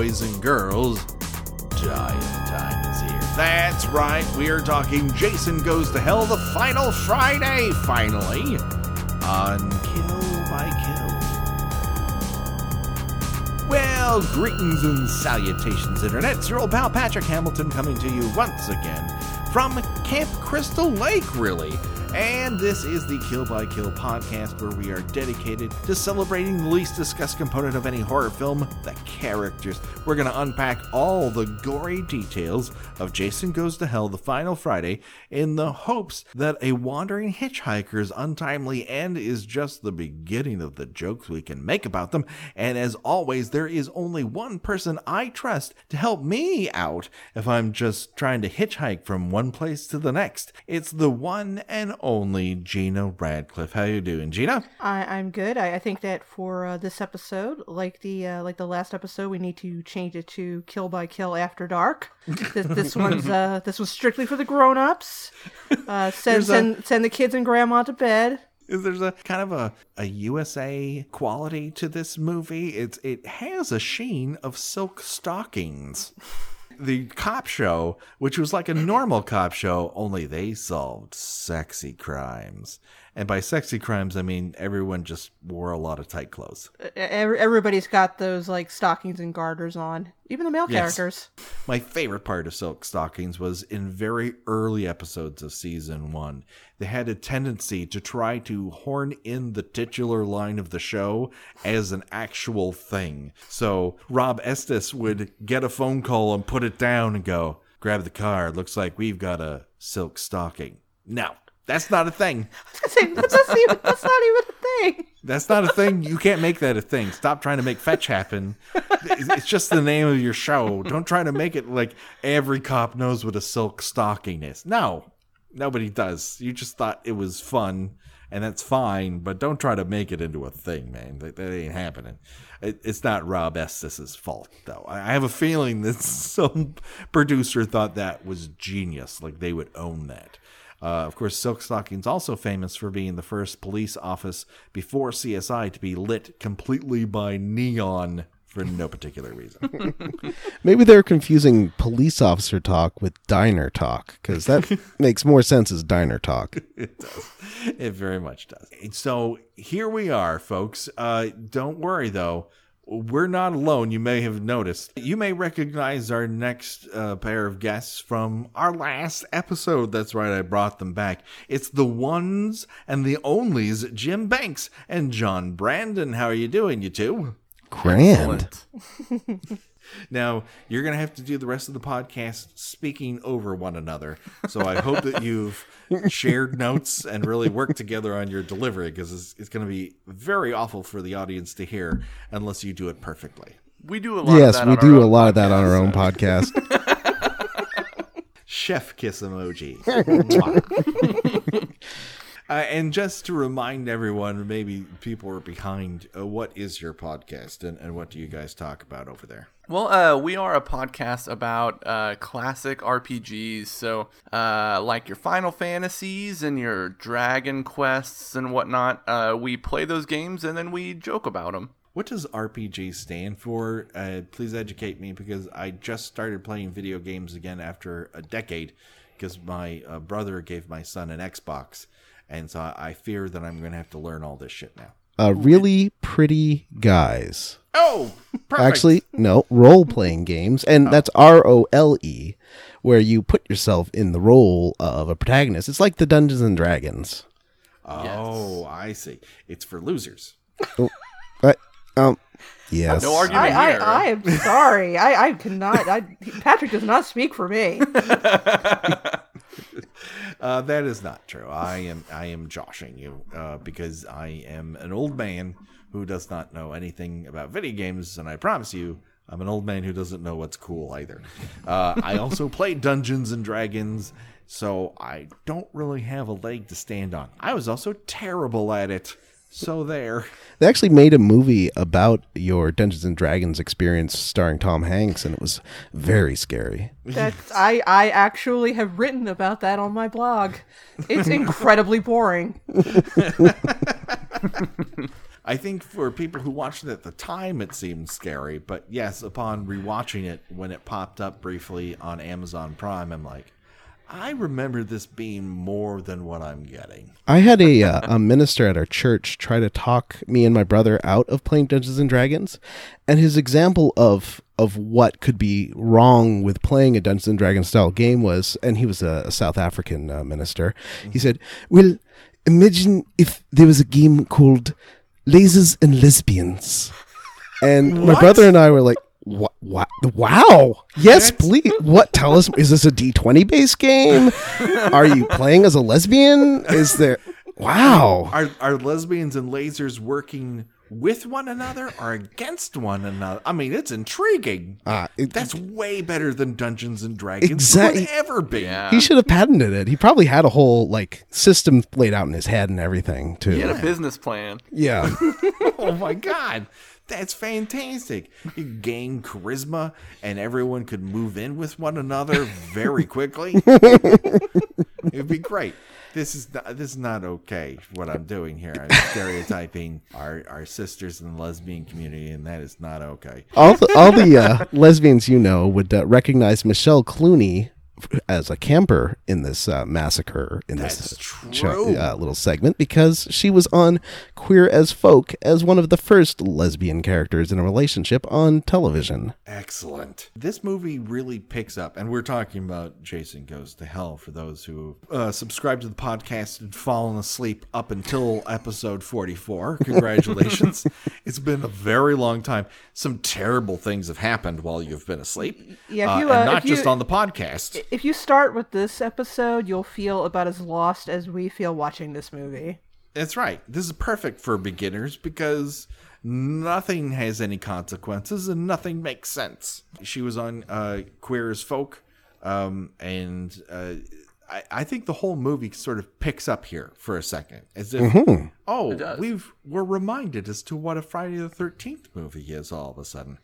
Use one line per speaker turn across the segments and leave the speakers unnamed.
boys and girls, giant time is here. That's right, we are talking Jason Goes to Hell the final Friday, finally, on Kill by Kill. Well, greetings and salutations, Internet. It's your old pal Patrick Hamilton coming to you once again from Camp Crystal Lake, really. And this is the Kill by Kill podcast where we are dedicated to celebrating the least discussed component of any horror film the characters. We're going to unpack all the gory details of Jason Goes to Hell the final Friday in the hopes that a wandering hitchhiker's untimely end is just the beginning of the jokes we can make about them. And as always, there is only one person I trust to help me out if I'm just trying to hitchhike from one place to the next. It's the one and only Gina Radcliffe. How you doing, Gina?
I, I'm good. I, I think that for uh, this episode, like the uh, like the last episode, we need to change it to Kill by Kill After Dark. this, this one's uh, this was strictly for the grown ups. Uh, send
There's a-
send send the kids and grandma to bed.
Is there's a kind of a, a USA quality to this movie? It's it has a sheen of silk stockings. The cop show, which was like a normal cop show, only they solved sexy crimes. And by sexy crimes, I mean everyone just wore a lot of tight clothes.
Everybody's got those like stockings and garters on, even the male
Yes.
characters.
My favorite part of Silk Stalkings was in very early episodes of season one. They had a tendency to try to horn in the titular line of the show as an actual thing. So Rob Estes would get a phone call and put it down and go, grab the car. Looks like we've got a silk stocking. No, that's not a thing.
I was gonna say, that's, that's, even, that's not even a thing.
That's not a thing. You can't make that a thing. Stop trying to make fetch happen. It's just the name of your show. Don't try to make it like every cop knows what a silk stocking is. No, nobody does. You just thought it was fun, and that's fine. But don't try to make it into a thing, man. That, that ain't happening. It, it's not Rob Estes's fault, though. I I have a feeling that some producer thought that was genius. Like they would own that. Uh, of course, Silk Stalking's also famous for being the first police office before CSI to be lit completely by neon for no particular reason.
Maybe they're confusing police officer talk with diner talk because that makes more sense as diner talk.
it does. It very much does. So here we are, folks. Uh, don't worry, though. We're not alone. You may have noticed. You may recognize our next uh, pair of guests from our last episode. That's right, I brought them back. It's the ones and the onlys, Jim Banks and John Brandon. How are you doing, you two?
Grand.
Now, you're going to have to do the rest of the podcast speaking over one another. So I hope that you've shared notes and really worked together on your delivery because it's, it's going to be very awful for the audience to hear unless you do it perfectly.
We do a lot.
Yes,
of that
we do a
own
lot of that on our own
so-
podcast.
Chef kiss emoji. Uh, and just to remind everyone, maybe people are behind, uh, what is your podcast and, and what do you guys talk about over there?
Well, uh, we are a podcast about uh, classic RPGs. So, uh, like your Final Fantasies and your Dragon Quests and whatnot. Uh, we play those games and then we joke about them.
What does RPG stand for? Uh, please educate me because I just started playing video games again after a decade because my uh, brother gave my son an Xbox. And so I I fear that I'm going to have to learn all this shit now.
Uh, really pretty guys.
Oh, perfect.
Actually, no, role playing games. And that's R O L E, where you put yourself in the role of a protagonist. It's like the Dungeons and Dragons.
Oh, I see. It's for losers.
But, um, yes.
No argument
I,
here.
I, I am sorry. I, I cannot. I, Patrick does not speak for me.
Uh, that is not true. I am I am joshing you uh, because I am an old man who does not know anything about video games, and I promise you, I'm an old man who doesn't know what's cool either. Uh, I also play Dungeons and Dragons, so I don't really have a leg to stand on. I was also terrible at it, so there.
They actually made a movie about your Dungeons and Dragons experience starring Tom Hanks, and it was very scary.
That's I I actually have written about that on my blog. It's incredibly boring.
I think for people who watched it at the time, it seemed scary. But yes, upon rewatching it, when it popped up briefly on Amazon Prime, I'm like, I remember this being more than what I'm getting.
I had a uh, a minister at our church try to talk me and my brother out of playing Dungeons and Dragons, and his example of of what could be wrong with playing a Dungeons and Dragons style game was, and he was a, a South African uh, minister. He said, "Well, imagine if there was a game called Lasers and Lesbians," and my brother and I were like. What, what? Wow. Yes, please. What? Tell us. Is this a D20 based game? Are you playing as a lesbian? Is there. Wow.
Are are lesbians and lasers working with one another or against one another? I mean, it's intriguing.
Uh, it-
That's way better than Dungeons and Dragons
Exactly.
could ever be.
Yeah.
he should have patented it. He probably had a whole like system laid out in his head and everything too.
He had a business plan.
Yeah.
Oh my god. That's fantastic. You gain charisma and everyone could move in with one another very quickly. It'd be great. This is not, this is not okay. What I'm doing here, I'm stereotyping our, our sisters in the lesbian community, and that is not okay.
all the all the uh, lesbians you know would uh, recognize Michelle Clunie as a camper in this uh, massacre in
That's
this
true.
uh, little segment because she was on Queer as Folk as one of the first lesbian characters in a relationship on television.
Excellent. This movie really picks up, and we're talking about Jason Goes to Hell for those who uh, subscribe to the podcast and fallen asleep up until episode 44. Congratulations. it's been a very long time. Some terrible things have happened while you've been asleep.
Yeah, if
uh,
you,
and
uh,
not
if you-
just on the podcast.
If you start with this episode, you'll feel about as lost as we feel watching this movie.
That's right. This is perfect for beginners because nothing has any consequences and nothing makes sense. She was on uh, Queer as Folk, um, and uh, I, I think the whole movie sort of picks up here for a second, as if oh, we've we're reminded as to what a Friday the Thirteenth movie is all of a sudden.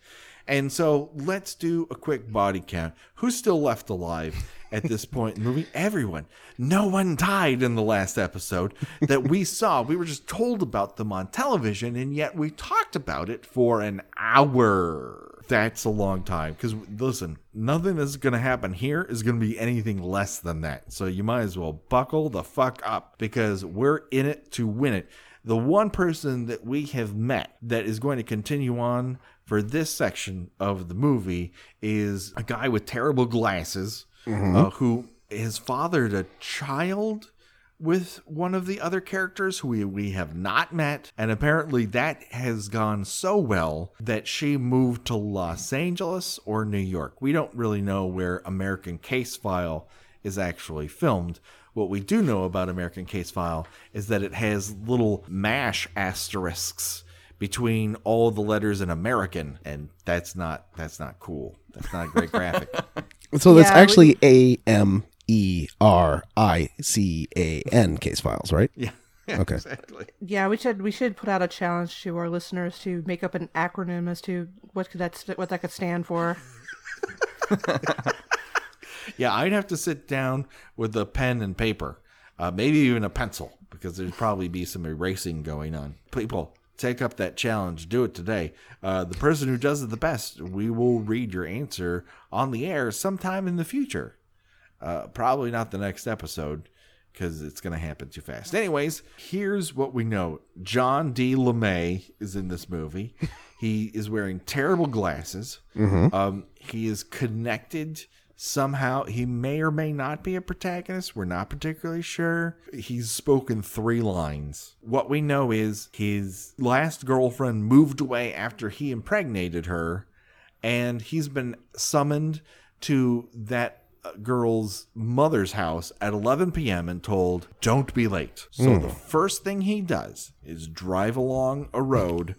And so let's do a quick body count. Who's still left alive at this point in the movie? Everyone. No one died in the last episode that we saw. We were just told about them on television, and yet we talked about it for an hour. That's a long time. Because listen, nothing that's going to happen here is going to be anything less than that. So you might as well buckle the fuck up because we're in it to win it. The one person that we have met that is going to continue on for this section of the movie is a guy with terrible glasses uh, who has fathered a child with one of the other characters who we, we have not met. And apparently that has gone so well that she moved to Los Angeles or New York. We don't really know where American Case File is actually filmed. What we do know about American Case File is that it has little MASH asterisks between all the letters in American, and that's not that's not cool. That's not a great graphic.
So that's
Yeah,
actually A M E R I C A N case files, right?
Yeah.
Okay.
Exactly.
Yeah, we should we should put out a challenge to our listeners to make up an acronym as to what could that st- what that could stand for.
Yeah, I'd have to sit down with a pen and paper, uh, maybe even a pencil, because there'd probably be some erasing going on. People, take up that challenge. Do it today. Uh, the person who does it the best, we will read your answer on the air sometime in the future. Uh, probably not the next episode because it's going to happen too fast. Anyways, here's what we know John D. LeMay is in this movie. he is wearing terrible glasses. Um, he is connected somehow. He may or may not be a protagonist. We're not particularly sure. He's spoken three lines. What we know is his last girlfriend moved away after he impregnated her and he's been summoned to that uh, girl's mother's house at 11 p.m. and told, Don't be late. So the first thing he does is drive along a road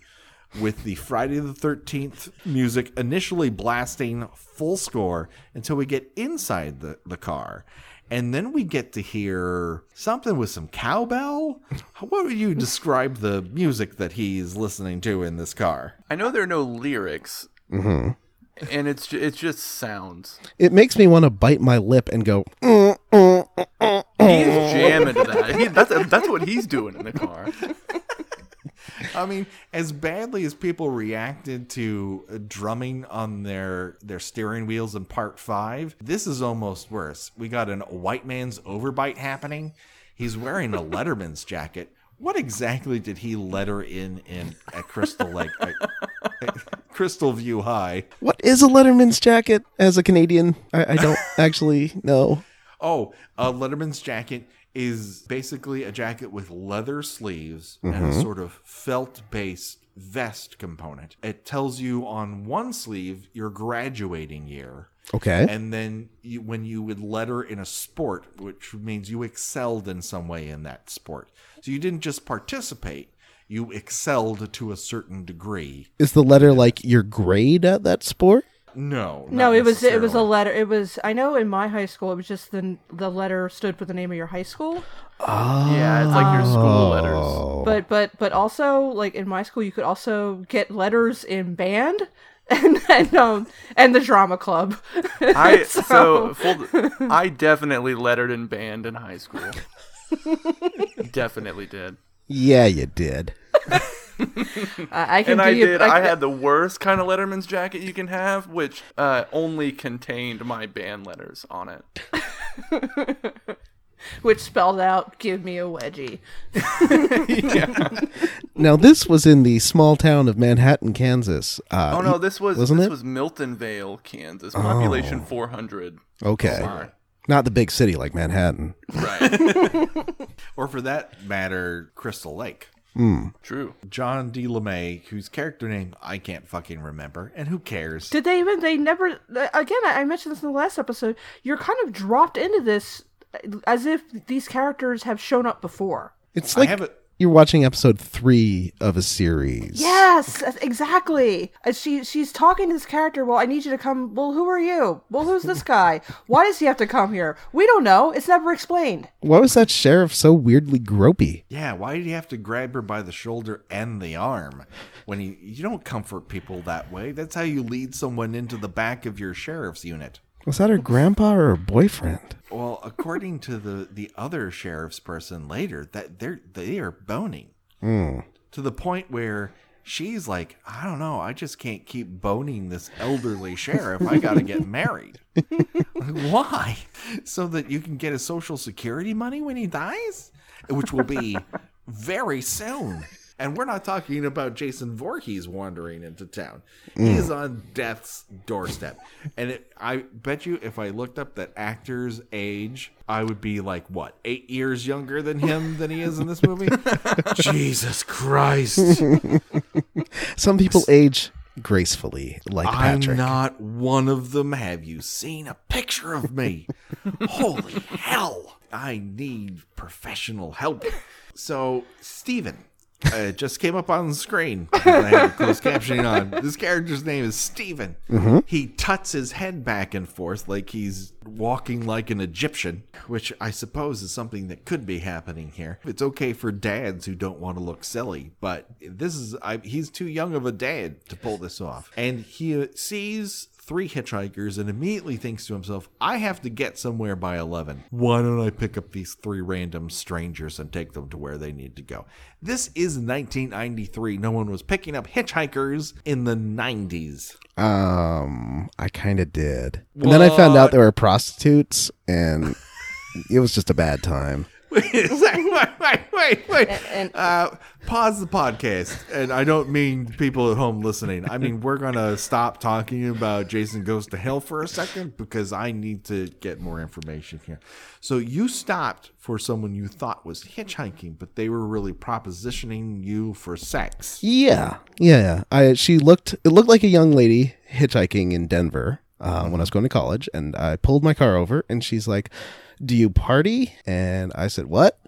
with the Friday the 13th music initially blasting full score until we get inside the, the car. And then we get to hear something with some cowbell. What would you describe the music that he's listening to in this car?
I know there are no lyrics, and it's ju- it's just sounds.
It makes me want to bite my lip and go, "Mm, mm, mm, mm,
He's
mm."
jamming to that. He, that's that's what he's doing in the car.
I mean, as badly as people reacted to uh, drumming on their their steering wheels in part five, this is almost worse. We got an white man's overbite happening. He's wearing a Letterman's jacket. What exactly did he letter in in at Crystal Lake, at, at Crystal View High?
What is a Letterman's jacket? As a Canadian, I, I don't actually know.
Oh, a Letterman's jacket is basically a jacket with leather sleeves and a mm-hmm. sort of felt based vest component. It tells you on one sleeve your graduating year.
Okay.
And then you, when you would letter in a sport, which means you excelled in some way in that sport. So you didn't just participate, you excelled to a certain degree.
Is the letter like your grade at that sport?
No.
No, it was it was a letter. It was I know in my high school it was just the the letter stood for the name of your high school.
Yeah, it's like your school letters.
Oh.
But but but also like in my school you could also get letters in band and and um and the drama club.
I so full, I definitely lettered in band in high school. definitely did.
Yeah, you did.
I, I can
And
do
I
you,
did. I had the worst kind of Letterman's jacket you can have, which uh, only contained my band letters on it.
which spelled out "Give me a wedgie." yeah.
Now this was in the small town of Manhattan, Kansas. Uh,
Oh no, this was
wasn't
this
it?
was Miltonvale, Kansas. Population 400.
okay,
Sorry.
not the big city like Manhattan.
Right.
Or for that matter, Crystal Lake. Hmm.
True.
John D. LeMay, whose character name I can't fucking remember, and who cares?
Did they even? They never. Again, I I mentioned this in the last episode. You're kind of dropped into this as if these characters have shown up before.
It's
I
like
have it.
You're watching episode three of a series.
Yes, exactly. And she she's talking to this character. Well, I need you to come. Well, who are you? Well, who's this guy? Why does he have to come here? We don't know. It's never explained.
Why was that sheriff so weirdly gropey?
Yeah, why did he have to grab her by the shoulder and the arm? When you you don't comfort people that way. That's how you lead someone into the back of your sheriff's unit.
Was that her grandpa or her boyfriend?
Well, according to the the other sheriff's person later, that they're they are boning hmm. to the point where she's like, I don't know, I just can't keep boning this elderly sheriff. I got to get married. Why? So that you can get his social security money when he dies, which will be very soon. And we're not talking about Jason Voorhees wandering into town. Mm. He is on death's doorstep. And it, I bet you if I looked up that actor's age, I would be like, what, eight years younger than him than he is in this movie? Jesus Christ.
Some people age gracefully, like Patrick.
I'm not one of them. Have you seen a picture of me? Holy hell. I need professional help. So, Steven. Uh, it just came up on the screen. I had closed captioning on. This character's name is Steven. He tuts his head back and forth like he's walking like an Egyptian, which I suppose is something that could be happening here. It's okay for dads who don't want to look silly, but this is I, he's too young of a dad to pull this off. And he sees three hitchhikers and immediately thinks to himself, I have to get somewhere by 11. Why don't I pick up these three random strangers and take them to where they need to go? This is 1993. No one was picking up hitchhikers in the 90s.
Um, I kind of did. And then I found out
What?
there were prostitutes, and it was just a bad time.
Wait, wait, wait, wait.
and-
uh, pause the podcast. And I don't mean people at home listening. I mean, we're going to stop talking about Jason Goes to Hell for a second because I need to get more information here. So you stopped for someone you thought was hitchhiking, but they were really propositioning you for sex.
Yeah, yeah, yeah. I she looked. It looked like a young lady hitchhiking in Denver uh, when I was going to college, and I pulled my car over, and she's like, "Do you party?" And I said, "What?"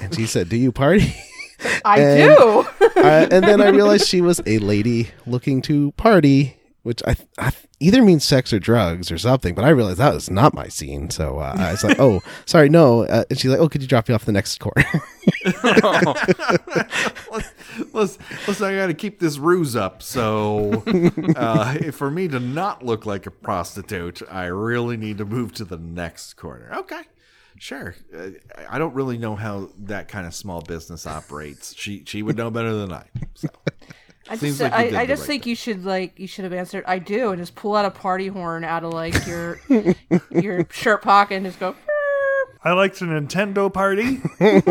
And she said, "Do you party?"
I
And-
do.
uh, and then I realized she was a lady looking to party, which I, I either means sex or drugs or something. But I realized that was not my scene, so uh, I was like, "Oh, sorry, no." Uh, and she's like, "Oh, could you drop me off the next corner?"
Let's, listen, I got to keep this ruse up. So, uh, for me to not look like a prostitute, I really need to move to the next corner. Okay. Sure. Uh, I don't really know how that kind of small business operates. She she would know better than I. So.
I
Seems
just,
like
I, I just
right
think you should like you should have answered I do and just pull out a party horn out of like your your shirt pocket and just go
I liked a Nintendo party. like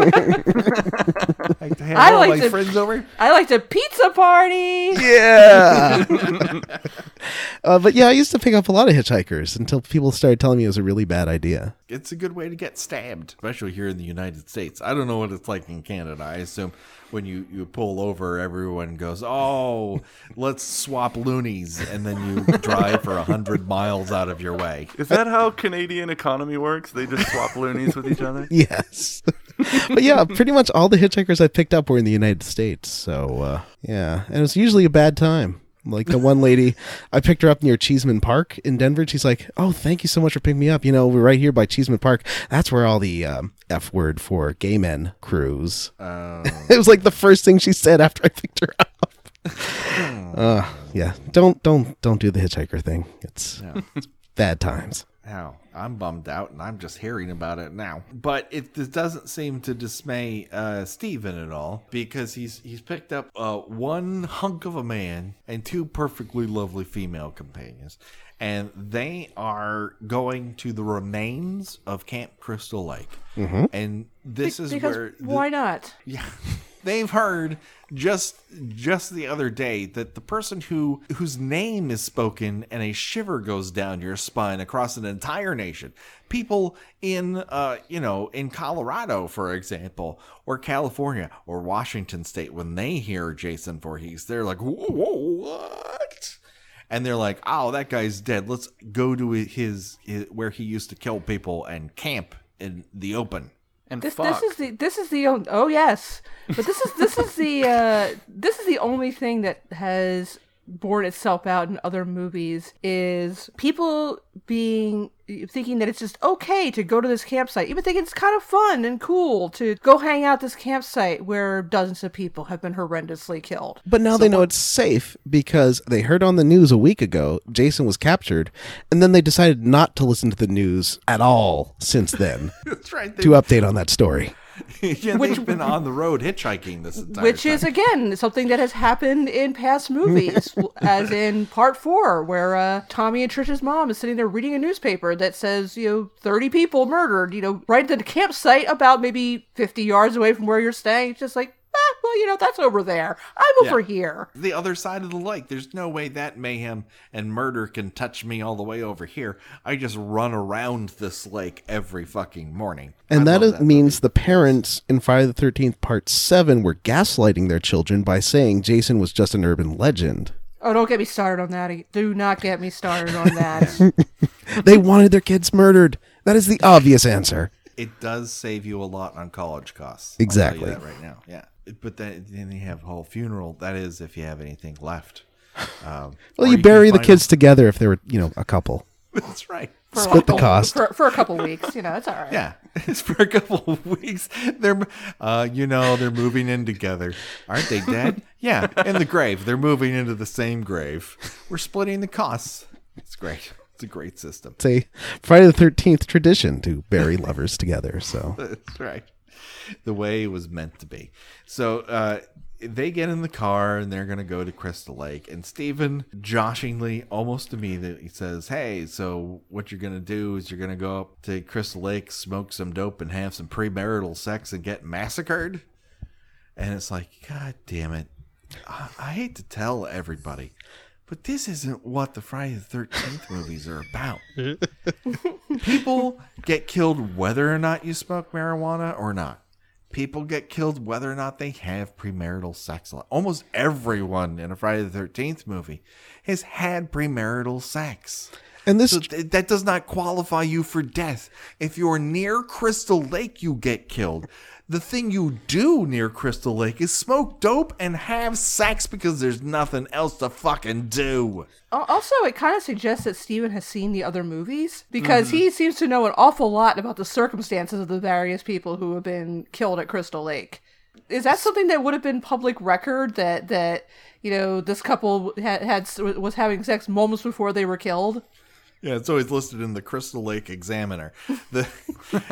to have
I
all
like
my
to-
friends over.
I like a pizza party.
Yeah. uh, but yeah, I used to pick up a lot of hitchhikers until people started telling me it was a really bad idea.
It's a good way to get stabbed, especially here in the United States. I don't know what it's like in Canada. I assume when you, you pull over, everyone goes, "Oh, let's swap loonies," and then you drive for a hundred miles out of your way.
Is that how Canadian economy works? They just swap loonies with each other?
Yes. but yeah, pretty much all the hitchhikers I picked up were in the United States. So uh, yeah, and it was usually a bad time. Like the one lady, I picked her up near Cheeseman Park in Denver. She's like, "Oh, thank you so much for picking me up. You know, we're right here by Cheeseman Park. That's where all the um, f word for gay men cruise."
Uh,
it was like the first thing she said after I picked her up. uh, yeah, don't don't don't do the hitchhiker thing. It's, it's bad times.
Now, I'm bummed out, and I'm just hearing about it now. But it this doesn't seem to dismay uh, Steven at all because he's he's picked up uh, one hunk of a man and two perfectly lovely female companions, and they are going to the remains of Camp Crystal Lake, and this is
because
where the-
why not?
yeah. They've heard just just the other day that the person who whose name is spoken and a shiver goes down your spine across an entire nation. People in uh you know in Colorado for example or California or Washington state when they hear Jason Voorhees they're like whoa, whoa what? And they're like, "Oh, that guy's dead. Let's go to his, his where he used to kill people and camp in the open."
And
This
fuck.
this is the this is the oh yes, but this is this is the uh, this is the only thing that has borne itself out in other movies is people being thinking that it's just okay to go to this campsite, even thinking it's kind of fun and cool to go hang out this campsite where dozens of people have been horrendously killed.
But now they know it's safe because they heard on the news a week ago Jason was captured, and then they decided not to listen to the news at all since then
That's right.
to update on that story.
yeah,
Which-
they've been on the road hitchhiking this entire
Which
time.
is again something that has happened in past movies, as in part four, where uh, Tommy and Trisha's mom is sitting there reading a newspaper that says, you know, thirty people murdered, you know, right at the campsite about maybe fifty yards away from where you're staying. It's just like, ah, well, you know, that's over there. I'm over here.
the other side of the lake. There's no way that mayhem and murder can touch me all the way over here. I just run around this lake every fucking morning.
And
I
that,
love
is, means the parents in Friday the 13th, Part 7 were gaslighting their children by saying Jason was just an urban legend.
Oh, don't get me started on that. Do not get me started on that.
They wanted their kids murdered. That is the obvious answer.
It does save you a lot on college costs.
Exactly.
I'll tell you that right now. Yeah. But then, then you have a whole funeral. That is if you have anything left. Um,
Well,
or
you bury the
find-
kids together if they were, you know, a couple.
That's right.
For a
Split the cost.
for, for a couple weeks. You know, it's all right.
Yeah, it's for a couple of weeks. They're, uh, you know, they're moving in together. Aren't they dead? yeah, in the grave. They're moving into the same grave. We're splitting the costs. It's great. It's a great system.
It's a Friday the 13th tradition to bury lovers together. So
That's right. The way it was meant to be. So uh, they get in the car and they're going to go to Crystal Lake. And Stephen, joshingly, almost immediately says, Hey, so what you're going to do is you're going to go up to Crystal Lake, smoke some dope, and have some premarital sex and get massacred? And it's like, God damn it. I, I hate to tell everybody. But this isn't what the Friday the 13th movies are about people get killed whether or not you smoke marijuana or not. People get killed whether or not they have premarital sex. Almost everyone in a Friday the 13th movie has had premarital sex.
and this
So th- that does not qualify you for death. If you're near Crystal Lake, you get killed. The thing you do near Crystal Lake is smoke dope and have sex because there's nothing else to fucking do.
Also, it kind of suggests that Steven has seen the other movies because mm-hmm. he seems to know an awful lot about the circumstances of the various people who have been killed at Crystal Lake. Is that something that would have been public record that that you know this couple had, had was having sex moments before they were killed?
Yeah, it's always listed in the Crystal Lake Examiner. The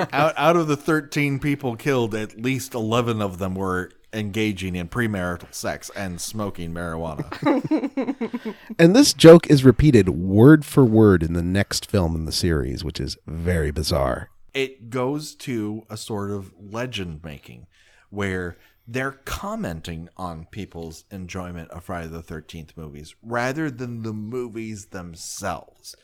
out out of the thirteen people killed, at least eleven of them were engaging in premarital sex and smoking marijuana.
And this joke is repeated word for word in the next film in the series, which is very bizarre.
it goes to a sort of legend making where they're commenting on people's enjoyment of Friday the 13th movies rather than the movies themselves.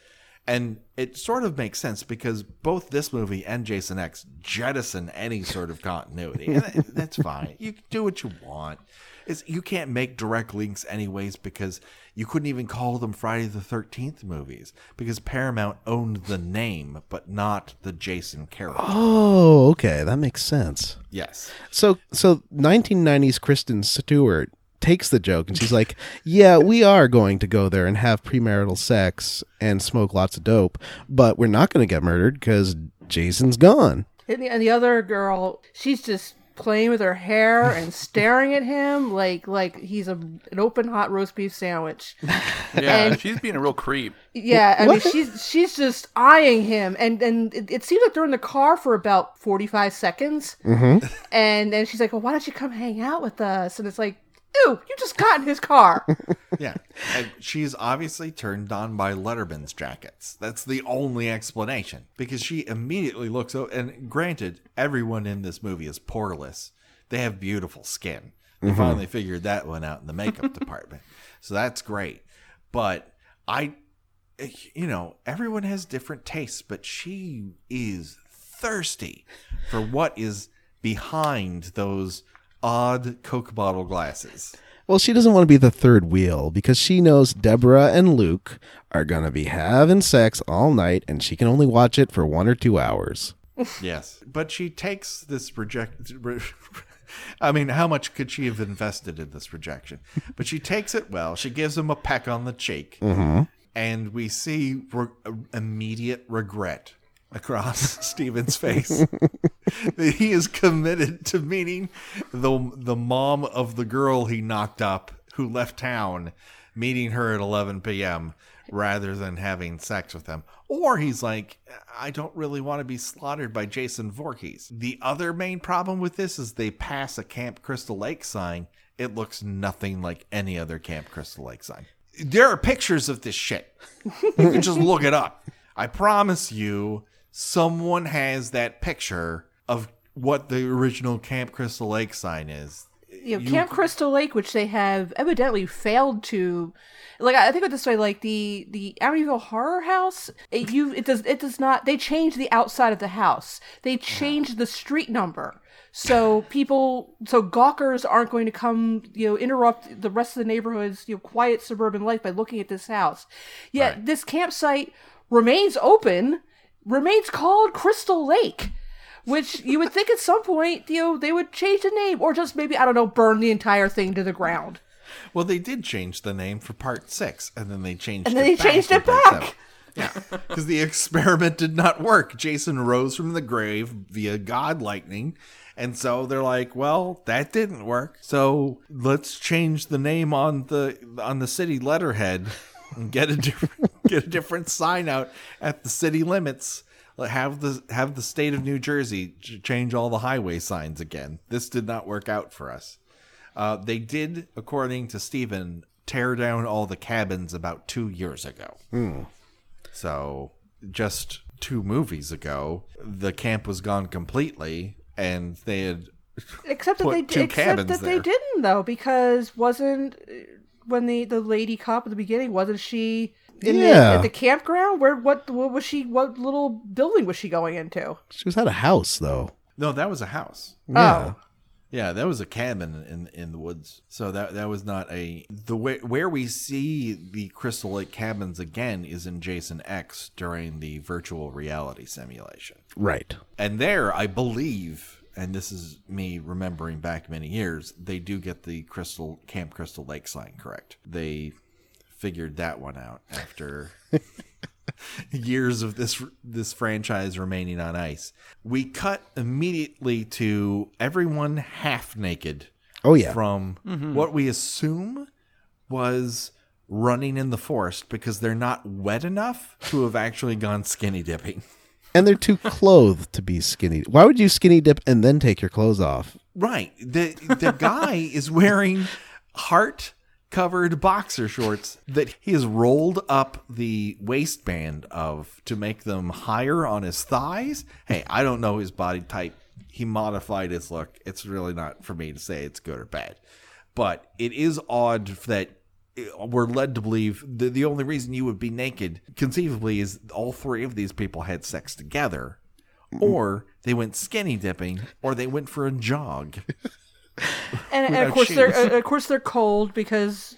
And it sort of makes sense because both this movie and Jason X jettison any sort of continuity. And that's fine. You can do what you want. It's, you can't make direct links anyways because you couldn't even call them Friday the 13th movies because Paramount owned the name but not the Jason character.
Oh, okay, that makes sense.
Yes.
So, so 1990s Kristen Stewart takes the joke and she's like, "Yeah, we are going to go there and have premarital sex and smoke lots of dope, but we're not going to get murdered because Jason's gone."
And the, and the other girl, she's just playing with her hair and staring at him like like he's a an open hot roast beef sandwich.
Yeah,
And-
she's being a real creep.
Yeah, I mean she's she's just eyeing him, and and it, it seems like they're in the car for about forty five seconds, mm-hmm. and then she's like, "Well, why don't you come hang out with us?" And it's like, "Ew, you just got in his car."
Yeah. And she's obviously turned on by Letterman's jackets. That's the only explanation. Because she immediately looks out and granted, everyone in this movie is poreless. They have beautiful skin. They mm-hmm. finally figured that one out in the makeup department. So that's great. But I you know, everyone has different tastes, but she is thirsty for what is behind those odd Coke bottle glasses.
Well, she doesn't want to be the third wheel because she knows Deborah and Luke are going to be having sex all night and she can only watch it for one or two hours.
Yes, but she takes this project. I mean, how much could she have invested in this rejection? But she takes it well. She gives him a peck on the cheek, mm-hmm. and we see re- immediate regret across Steven's face. that he is committed to meeting the the mom of the girl he knocked up who left town, meeting her at 11 p.m. rather than having sex with him. Or he's like, I don't really want to be slaughtered by Jason Voorhees. The other main problem with this is they pass a Camp Crystal Lake sign. It looks nothing like any other Camp Crystal Lake sign. There are pictures of this shit. You can just look it up. I promise you, someone has that picture of what the original Camp Crystal Lake sign is.
you know, Camp Crystal Lake, which they have evidently failed to, like I think of this way, like the the Amityville Horror House, it, you it does it does not. They changed the outside of the house. They uh-huh. changed the street number. So people, so gawkers aren't going to come, you know, interrupt the rest of the neighborhood's, you know, quiet suburban life by looking at this house. Yet this campsite remains open, remains called Crystal Lake which you would think at some point, you know, they would change the name or just maybe, I don't know, burn the entire thing to the ground.
Well, they did change the name for part six, and then they changed
And then
it
they changed it back.
Yeah, because the experiment did not work. Jason rose from the grave via God lightning, and so they're like, "Well, that didn't work. So let's change the name on the on the city letterhead and get a different get a different sign out at the city limits. Have the have the state of New Jersey change all the highway signs again. This did not work out for us. Uh, they did, according to Stephen, tear down all the cabins about two years ago. So just two movies ago, the camp was gone completely, and they had
Except that
Put
they
two
did, except
cabins
that they didn't though, because wasn't when the the lady cop at the beginning wasn't she in the at the campground? Where what what was she? What little building was she going into?
She was at a house, though.
no, that was a house.
Oh,
Yeah, that was a cabin in in the woods. So that that was not a the way where we see the Crystal Lake cabins again is in Jason X during the virtual reality simulation.
Right.
And there, I believe, and this is me remembering back many years, they do get the Crystal Camp Crystal Lake sign correct. They figured that one out after years of this this franchise remaining on ice. We cut immediately to everyone half naked
Oh, yeah.
from mm-hmm. what we assume was running in the forest because they're not wet enough to have actually gone skinny dipping.
And they're too clothed to be skinny. Why would you skinny dip and then take your clothes off?
Right. The the guy is wearing heart covered boxer shorts that he has rolled up the waistband of to make them higher on his thighs. Hey, I don't know his body type. He modified his look. It's really not for me to say it's good or bad. But it is odd that we're led to believe the, the only reason you would be naked conceivably is all three of these people had sex together or they went skinny dipping or they went for a jog
and, and of course they're uh, of course they're cold because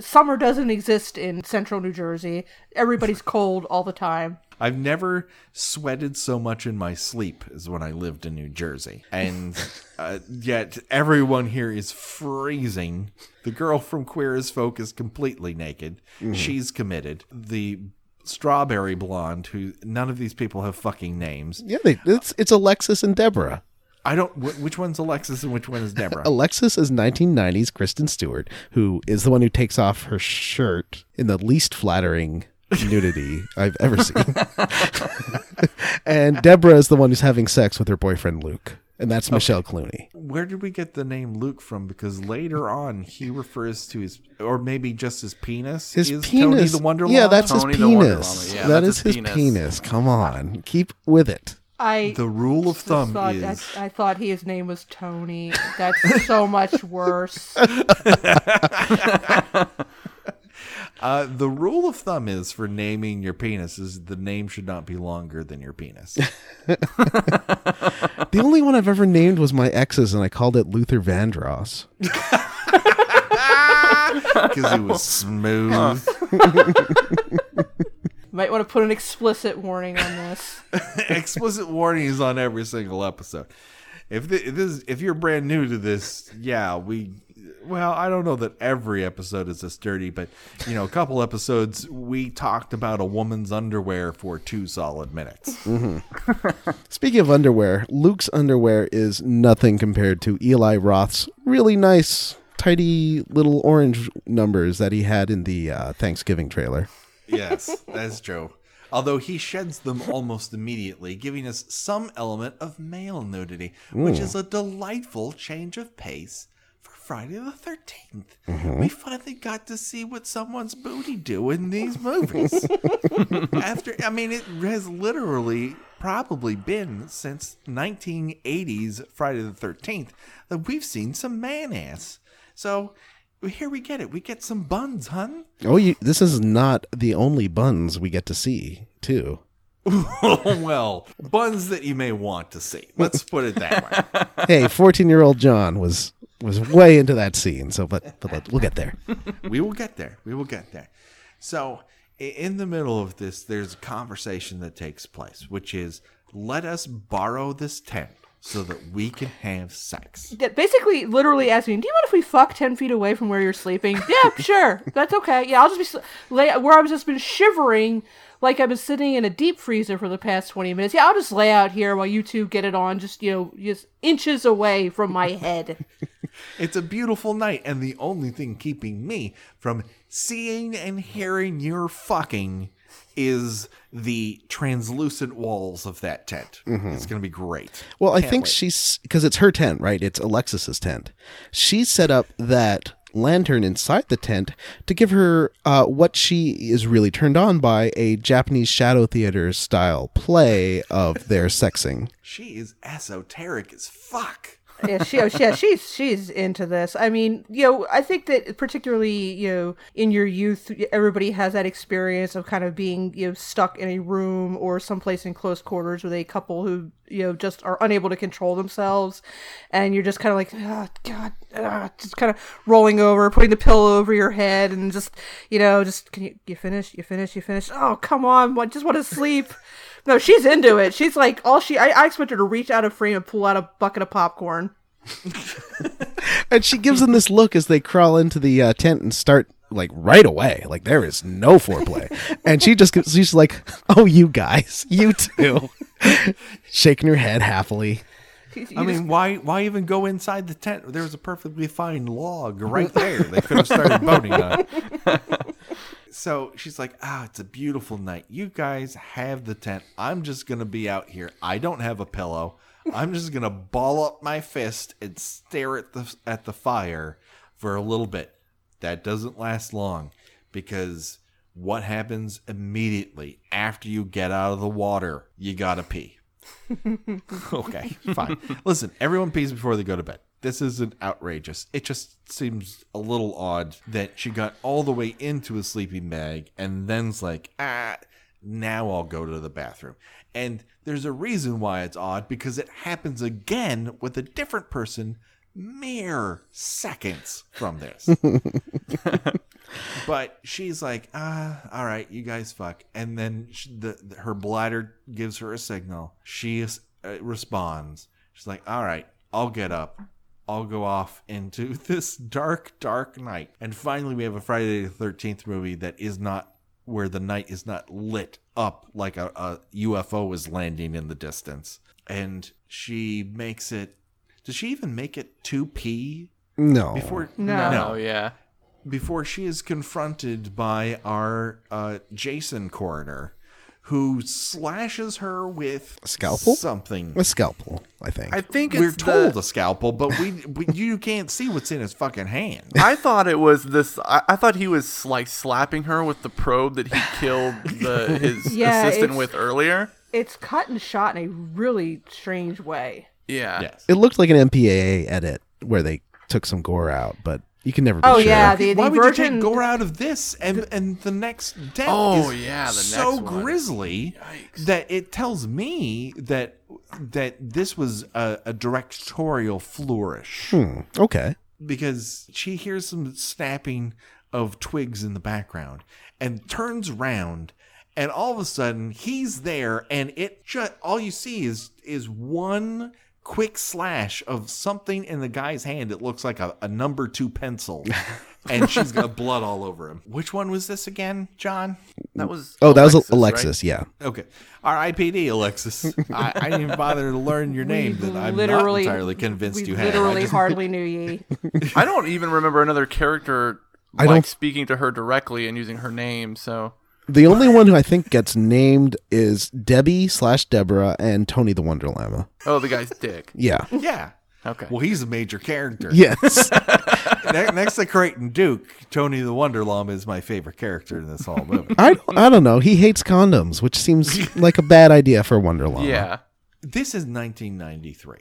summer doesn't exist in central New Jersey. Everybody's cold all the time.
I've never sweated so much in my sleep as when I lived in New Jersey. And uh, yet everyone here is freezing. The girl from Queer as Folk is completely naked. She's committed. The strawberry blonde, who none of these people have fucking names.
Yeah, they, it's it's Alexis and Deborah.
I don't. Which one's Alexis and which one is Deborah?
Alexis is 1990s Kristen Stewart, who is the one who takes off her shirt in the least flattering nudity I've ever seen. and Deborah is the one who's having sex with her boyfriend Luke, and that's Michelle Clunie.
Where did we get the name Luke from? Because later on he refers to his, or maybe just his penis.
His
is
penis.
Tony the Wonder Llama.
Yeah, that's
Tony
his
the
penis.
Llama. Yeah,
that
that's
is
his
his
penis.
penis. Come on, keep with it.
I
the rule of thumb
thought
is
I, I thought his name was Tony. That's so much worse.
Uh, the rule of thumb is for naming your penis is the name should not be longer than your penis
The only one I've ever named was my ex's, and I called it Luther Vandross.
because it was smooth.
Might want to put an explicit warning on this.
Explicit warnings on every single episode. If, thi- if this if you're brand new to this, yeah, we well, I don't know that every episode is this dirty, but you know, a couple episodes we talked about a woman's underwear for two solid minutes.
Speaking of underwear, Luke's underwear is nothing compared to Eli Roth's really nice, tidy little orange numbers that he had in the uh, Thanksgiving trailer.
yes, that's true. Although he sheds them almost immediately, giving us some element of male nudity, which hmm. is a delightful change of pace for Friday the 13th. Mm-hmm. We finally got to see what someone's booty do in these movies. After, I mean, it has literally probably been since 1980s Friday the 13th that we've seen some man ass. So here we get it. We get some buns, hun.
Oh, you, this is not the only buns we get to see, too.
well, buns that you may want to see. Let's put it that way.
hey, 14 year old John was was way into that scene, so but, but we'll get there.
we will get there. We will get there. So, in the middle of this, there's a conversation that takes place, which is let us borrow this tent so that we can have sex.
Yeah, basically, literally asking, "Do you mind if we fuck ten feet away from where you're sleeping?" Yeah, sure, that's okay. Yeah, I'll just be sl- lay where I've just been shivering, like I've been sitting in a deep freezer for the past twenty minutes. Yeah, I'll just lay out here while you two get it on, just you know, just inches away from my head.
It's a beautiful night, and the only thing keeping me from seeing and hearing your fucking is the translucent walls of that tent. It's going to be great.
Well, I
Can't
think
wait.
she's because it's her tent, right? It's Alexis's tent. She set up that lantern inside the tent to give her uh, what she is really turned on by a Japanese shadow theater style play of their sexing.
She is esoteric as fuck.
Yeah, she, oh, yeah, she's she's into this. I mean, you know, I think that particularly, you know, in your youth, everybody has that experience of kind of being, you know, stuck in a room or someplace in close quarters with a couple who, you know, just are unable to control themselves, and you're just kind of like, oh, God, ah," just kind of rolling over, putting the pillow over your head, and just, you know, just can you you finish, you finish, you finish? Oh, come on, I just want to sleep. No, she's into it. She's like all she. I, I expect her to reach out a frame and pull out a bucket of popcorn.
And she gives them this look as they crawl into the uh, tent and start like right away. Like there is no foreplay. and she just she's like, "Oh, you guys, you too," shaking her head happily.
You
I mean,
just-
why why even go inside the tent? There was a perfectly fine log right there. They could have started boating on. So she's like, "Ah, it's a beautiful night. You guys have the tent. I'm just gonna be out here. I don't have a pillow. I'm just gonna ball up my fist and stare at the at the fire for a little bit. That doesn't last long because what happens immediately after you get out of the water? You gotta pee. okay, fine. Listen, everyone pees before they go to bed. This isn't outrageous. It just seems a little odd that she got all the way into a sleeping bag and then's like, ah, now I'll go to the bathroom. And there's a reason why it's odd because it happens again with a different person mere seconds from this. but she's like, ah, all right, you guys fuck. And then sh the, the- her bladder gives her a signal. She is, uh, responds. She's like, all right, I'll get up. I'll go off into this dark, dark night. And finally, we have a Friday the 13th movie that is not where the night is not lit up like a, a UFO is landing in the distance. And she makes it. Does she even make it 2P
No.
before?
No.
No, yeah.
before she is confronted by our uh, Jason coroner, who slashes her with a
scalpel?
something.
a scalpel, I think.
I think
We're
it's
told
the-
a scalpel, but we, we you can't see what's in his fucking hand.
I thought it was this. I, I thought he was like slapping her with the probe that he killed the, his
Yeah,
assistant with earlier.
it's cut and shot in a really strange way.
Yeah.
Yes.
it looked like an MPAA edit where they took some gore out, but you can never be
Oh
sure.
yeah, the, the
Why would you take gore out of this and and the next death
Oh,
is
yeah, the
so
next one.
grisly
Yikes.
that it tells me that that this was a, a directorial flourish.
Hmm, okay.
because she hears some snapping of twigs in the background and turns around and all of a sudden he's there and it just all you see is is one quick slash of something in the guy's hand it looks like a, a number two pencil and she's got blood all over him which one was this again john
That was.
Oh, that was
right?
Alexis, yeah.
okay r.i.p.d alexis I, I didn't even bother to learn your name that i'm
literally-
not entirely convinced
we
you had I
literally
just-
hardly knew ye.
I don't even remember another character
I
like
don't-
speaking to her directly and using her name. So
The only one who I think gets named is Debbie slash Deborah and Tony the Wonder Llama.
oh, the guy's dick.
Yeah.
yeah
Okay.
well he's a major character
Yes.
Ne- next to Creighton Duke, Tony the Wonder Llama is my favorite character in this whole movie.
I, I don't know. He hates condoms, which seems like a bad idea for Wonder Llama.
yeah.
this is 1993,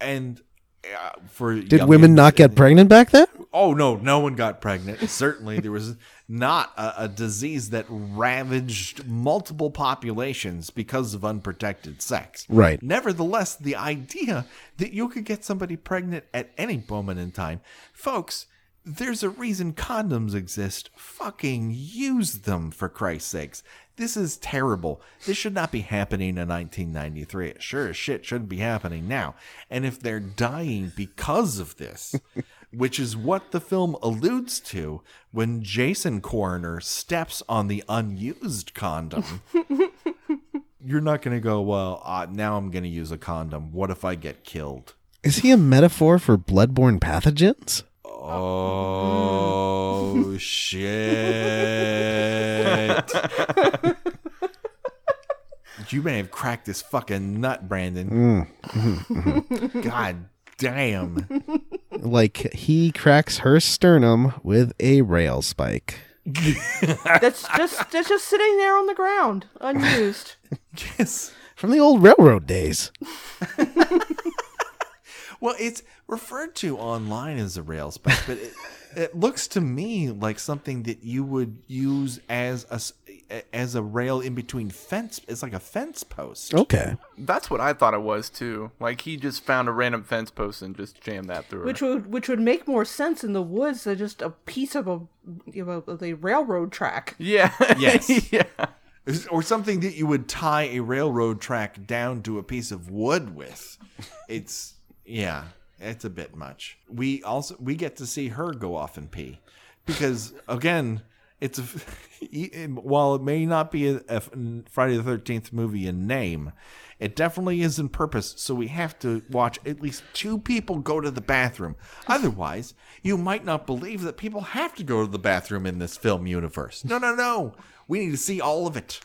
and uh, for
Did women not get pregnant back then?
Oh no, no one got pregnant. Certainly, there was not a, a disease that ravaged multiple populations because of unprotected sex.
Right.
Nevertheless, the idea that you could get somebody pregnant at any moment in time, folks. There's a reason condoms exist. Fucking use them for Christ's sakes. This is terrible. This should not be happening in 1993. It sure as shit shouldn't be happening now. And if they're dying because of this, which is what the film alludes to when Jason Coroner steps on the unused condom, you're not going to go, well, uh, now I'm going to use a condom. What if I get killed?
Is he a metaphor for bloodborne pathogens?
Oh, shit. you may have cracked this fucking nut, Brandon. Mm, mm-hmm, mm-hmm. God damn.
Like he cracks her sternum with a rail spike.
That's just that's just sitting there on the ground, unused.
Yes.
From the old railroad days.
Well, it's referred to online as a rail spike, but it, it looks to me like something that you would use as a s- as a rail in between fence. It's like a fence post.
Okay.
That's what I thought it was too. Like he just found a random fence post and just jammed that through.
Which
her.
would which would make more sense in the woods than just a piece of a you know of the railroad track.
Yeah.
Yes.
yeah.
or something that you would tie a railroad track down to a piece of wood with. It's yeah, it's a bit much. We also we get to see her go off and pee because again, it's a, while it may not be a, a Friday the Thirteenth movie in name, it definitely is in purpose. So we have to watch at least two people go to the bathroom. Otherwise, you might not believe that people have to go to the bathroom in this film universe. No, no, no. We need to see all of it.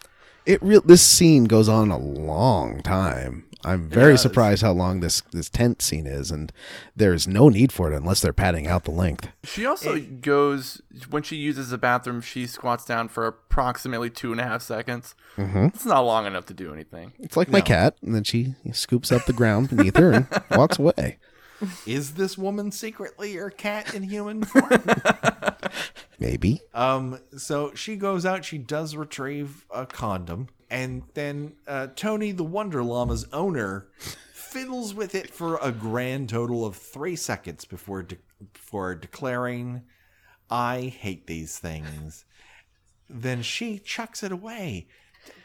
It real this scene goes on a long time. I'm very
does.
surprised how long this this tent scene is, and there's no need for it unless they're padding out the length.
She also goes when she uses the bathroom. She squats down for approximately two and a half seconds. Mm-hmm. It's not long enough to do anything.
It's like my cat, and then she scoops up the ground beneath her and walks away.
Is this woman secretly your cat in human form?
Maybe.
Um, so she goes out, she does retrieve a condom, and then uh, Tony the Wonder Llama's owner fiddles with it for a grand total of three seconds before de- before declaring, "I hate these things." then she chucks it away.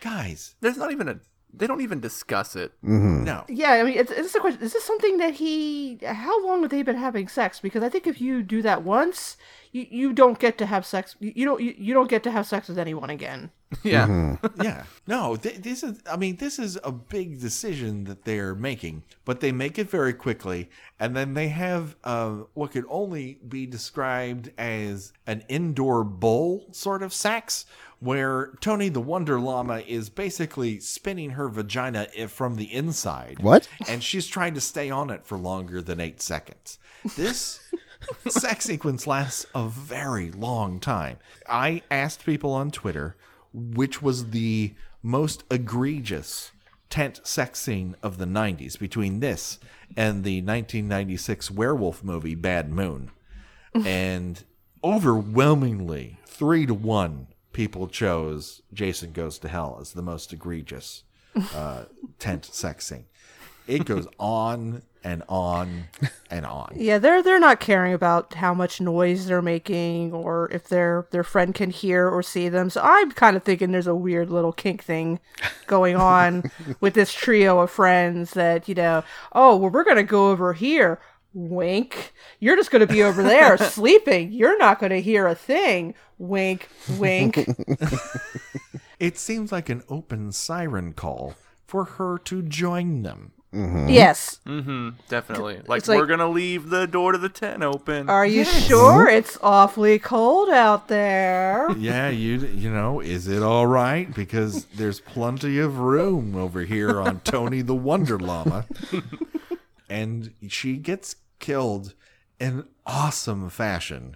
Guys,
There's not even a. They don't even discuss it.
no.
Yeah, I mean, it's, it's a question. Is this something that he? How long have they been having sex? Because I think if you do that once, you, you don't get to have sex. You, you don't you, you don't get to have sex with anyone again.
Yeah.
yeah no th- this is i mean this is a big decision that they're making but they make it very quickly and then they have uh, what could only be described as an indoor bowl sort of sex where tony the wonder llama is basically spinning her vagina from the inside
What?
and she's trying to stay on it for longer than eight seconds this sex sequence lasts a very long time. I asked people on Twitter which was the most egregious tent sex scene of the 90s between this and the 1996 werewolf movie Bad Moon. And overwhelmingly, three to one, people chose Jason Goes to Hell as the most egregious uh, tent sex scene. It goes on and on and on.
Yeah, they're they're not caring about how much noise they're making or if their their friend can hear or see them. So I'm kind of thinking there's a weird little kink thing going on with this trio of friends that you know. Oh, well, we're gonna go over here. Wink. You're just gonna be over there sleeping. You're not gonna hear a thing. Wink. Wink.
It seems like an open siren call for her to join them.
yes.
Mm-hmm. Definitely. Like,
like-
we're gonna leave the door to the tent open.
Are you sure it's awfully cold out there?
Yeah, you you know, is it all right? Because there's plenty of room over here on Tony the Wonder Llama. and she gets killed in awesome fashion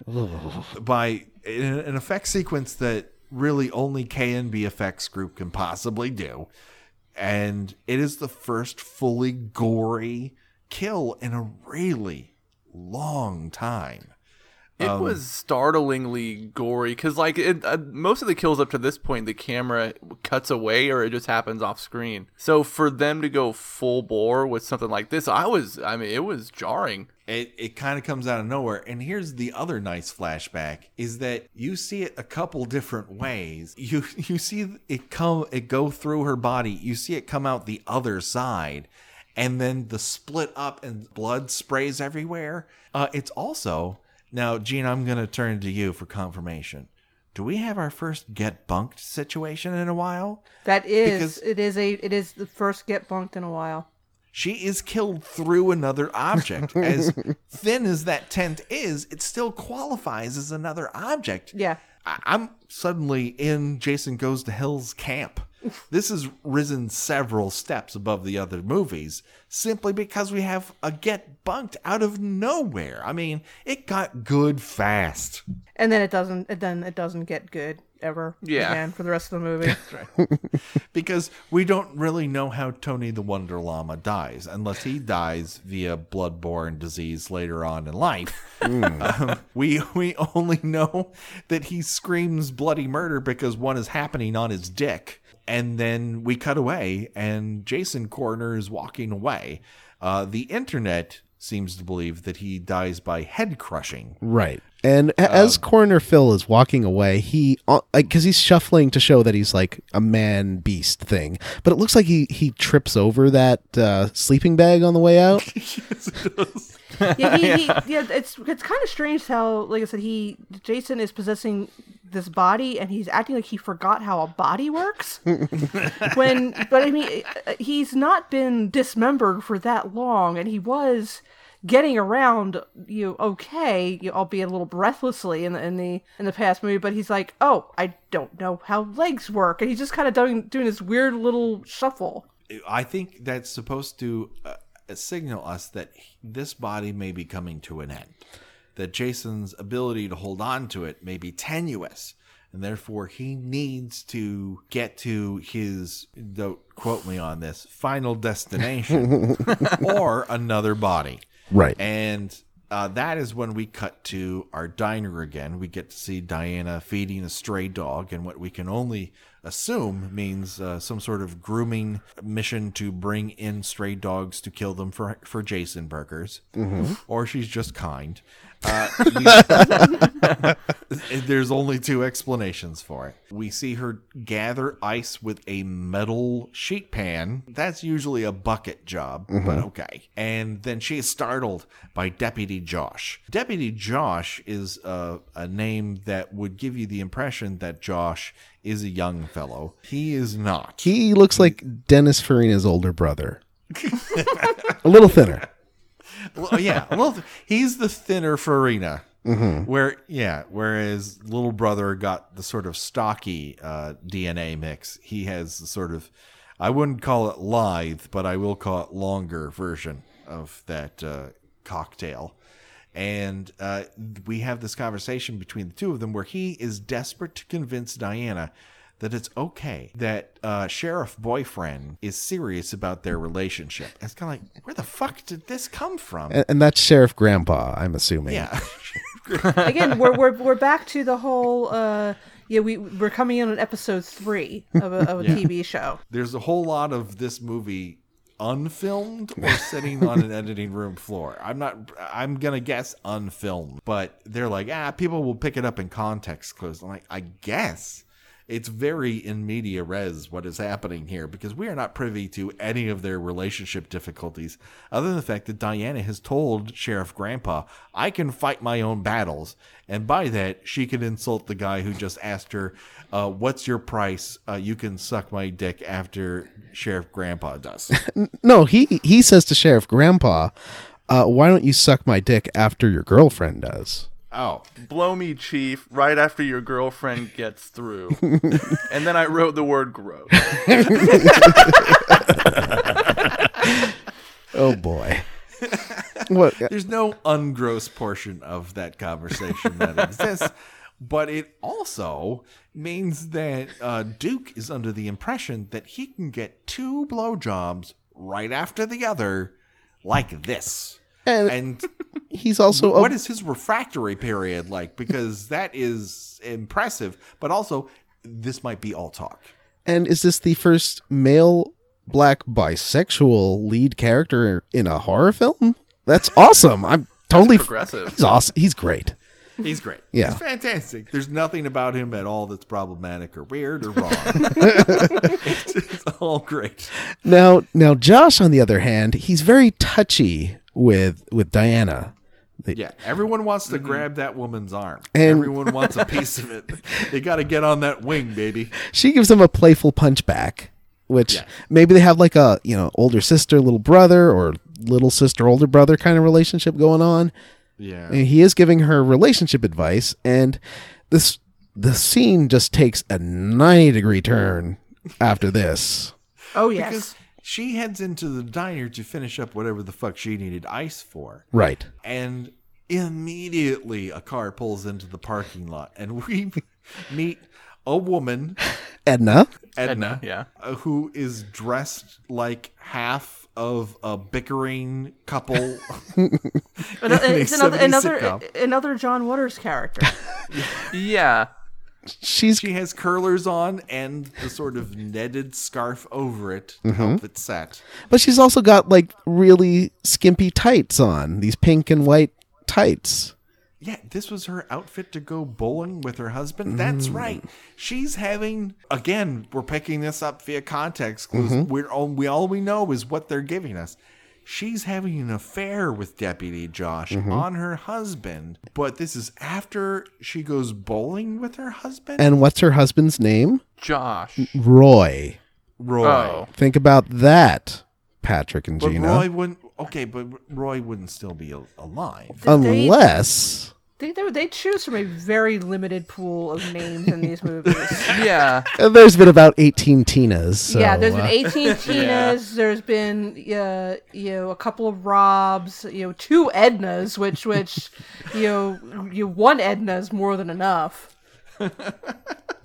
by an an effect sequence that really only KNB Effects Group can possibly do. And it is the first fully gory kill in a really long time.
It
Um,
was startlingly gory because, like, it, uh, most of the kills up to this point, the camera cuts away or it just happens off screen. So for them to go full bore with something like this, I was, I mean, it was jarring.
It, it kind of comes out of nowhere. And here's the other nice flashback is that you see it a couple different ways. You you see it come it go through her body you see it come out the other side and then the split up and blood sprays everywhere. Uh, it's also now gene i'm going to turn to you for confirmation. Do we have our first get bunked situation in a while?
That is
Because-
it is a it is the first get bunked in a while.
She is killed through another object. As thin as that tent is, it still qualifies as another object.
Yeah.
I- I'm suddenly in Jason Goes to Hell's camp. This has risen several steps above the other movies simply because we have a get bunked out of nowhere. I mean, it got good fast.
And then it doesn't it then it doesn't get good ever
Yeah.
again for the rest of the movie.
because we don't really know how Tony the Wonder Llama dies unless he dies via bloodborne disease later on in life. Um, we we only know that he screams bloody murder because one is happening on his dick, and then we cut away, and Jason Coroner is walking away. Uh, the internet seems to believe that he dies by head crushing.
Right. And a- as Coroner Phil is walking away, he because he's shuffling to show that he's like a man beast thing, but it looks like he he trips over that uh, sleeping bag on the way out.
yeah, he, he, yeah, it's it's kind of strange how, like I said, he Jason is possessing this body and he's acting like he forgot how a body works. when, but I mean, uh, he's not been dismembered for that long, and he was getting around you know, okay, you know, albeit a little breathlessly in the in the in the past movie. But he's like, oh, I don't know how legs work, and he's just kind of doing doing this weird little shuffle.
I think that's supposed to uh, signal us that this body may be coming to an end. That Jason's ability to hold on to it may be tenuous, and therefore he needs to get to his, don't quote me on this, final destination or another body.
Right.
And uh, that is when we cut to our diner again. We get to see Diana feeding a stray dog, and what we can only assume means uh, some sort of grooming mission to bring in stray dogs to kill them for for Jason burgers, or she's just kind. Uh, we- there's only two explanations for it. We see her gather ice with a metal sheet pan. That's usually a bucket job, but okay. And then she is startled by Deputy Josh. Deputy Josh is a, a name that would give you the impression that Josh is a young fellow. He is not.
He looks like Dennis Farina's older brother. a little thinner.
Well, yeah, well, he's the thinner Farina. Where yeah, whereas little brother got the sort of stocky uh, DNA mix. He has the sort of I wouldn't call it lithe, but I will call it longer version of that uh, cocktail. And uh, we have this conversation between the two of them where he is desperate to convince Diana that it's okay that uh, sheriff boyfriend is serious about their relationship. It's kind of like, where the fuck did this come from?
And, and that's Sheriff Grandpa, I'm assuming.
Yeah.
Again, we're we're we're back to the whole. uh yeah, we we're coming in on episode three of a, of a TV show.
There's a whole lot of this movie unfilmed or sitting on an editing room floor. I'm not I'm gonna guess unfilmed. But they're like, ah, people will pick it up in context clues. I'm like, I guess. It's very in media res what is happening here because we are not privy to any of their relationship difficulties, other than the fact that Diana has told Sheriff Grandpa, I can fight my own battles. And by that, she can insult the guy who just asked her, uh, What's your price? Uh, you can suck my dick after Sheriff Grandpa does.
No, he he says to Sheriff Grandpa, uh, "Why don't you suck my dick after your girlfriend does?"
Oh,
Blow me, Chief, right after your girlfriend gets through. and then I wrote the word gross.
Oh boy. what?
there's no ungross portion of that conversation that exists. But it also means that uh, Duke is under the impression that he can get two blowjobs right after the other, like this.
And,
And
he's also a-
what is his refractory period like? Because that is impressive, but also this might be all talk.
and is this the first male black bisexual lead character in a horror film? That's awesome. I'm totally
progressive.
He's awesome. He's great.
He's great.
Yeah.
He's fantastic. There's nothing about him at all that's problematic or weird or wrong. it's, it's all great.
Now, now Josh, on the other hand, he's very touchy with with Diana.
Yeah, everyone wants to grab that woman's arm.
And-
everyone wants a piece of it. They got to get on that wing, baby.
She gives him a playful punch back, which
Yeah.
maybe they have like a you know older sister, little brother, or little sister, older brother kind of relationship going on.
Yeah.
And he is giving her relationship advice, and this the scene just takes a ninety degree turn after this.
Oh yes,
Because she heads into the diner to finish up whatever the fuck she needed ice for.
Right.
And immediately a car pulls into the parking lot and we meet a woman,
Edna.
Edna,
yeah.
uh, who is dressed like half of a bickering couple.
Ano-
in a
it's another another another John Waters character.
Yeah.
She's
she has curlers on and the sort of netted scarf over it to
Mm-hmm.
help it set.
but she's also got like really skimpy tights on. These pink and white tights.
Yeah, this was her outfit to go bowling with her husband. That's right. She's having again. We're picking this up via context clues. We're all we all we know is what they're giving us. She's having an affair with Deputy Josh
Mm-hmm.
on her husband, but this is after she goes bowling with her husband?
And what's her husband's name?
Josh.
Roy.
Roy.
Oh.
Think about that, Patrick and
But
Gina.
Roy wouldn't. Okay, but Roy wouldn't still be al- alive.
Unless
They, they they choose from a very limited pool of names in these movies.
Yeah.
uh, there's been about 18 Tinas. So,
yeah, there's been
uh,
18 Tinas. There's been uh, you know a couple of Robs. You know two Ednas, which which you know you one Edna is more than enough.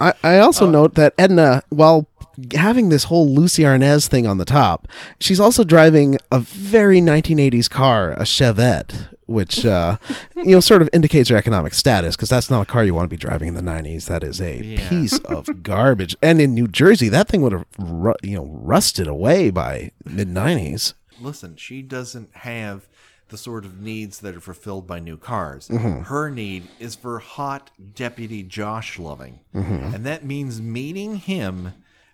I, I also note that Edna, while having this whole Lucy Arnaz thing on the top, she's also driving a very 1980s car, a Chevette, which uh, you know sort of indicates your economic status because that's not a car you want to be driving in the 90s. That is a
Yeah.
piece of garbage. And in New Jersey, that thing would have ru- you know rusted away by mid 90s.
Listen, she doesn't have the sort of needs that are fulfilled by new cars.
Mm-hmm.
Her need is for hot Deputy Josh loving.
Mm-hmm.
And that means meeting him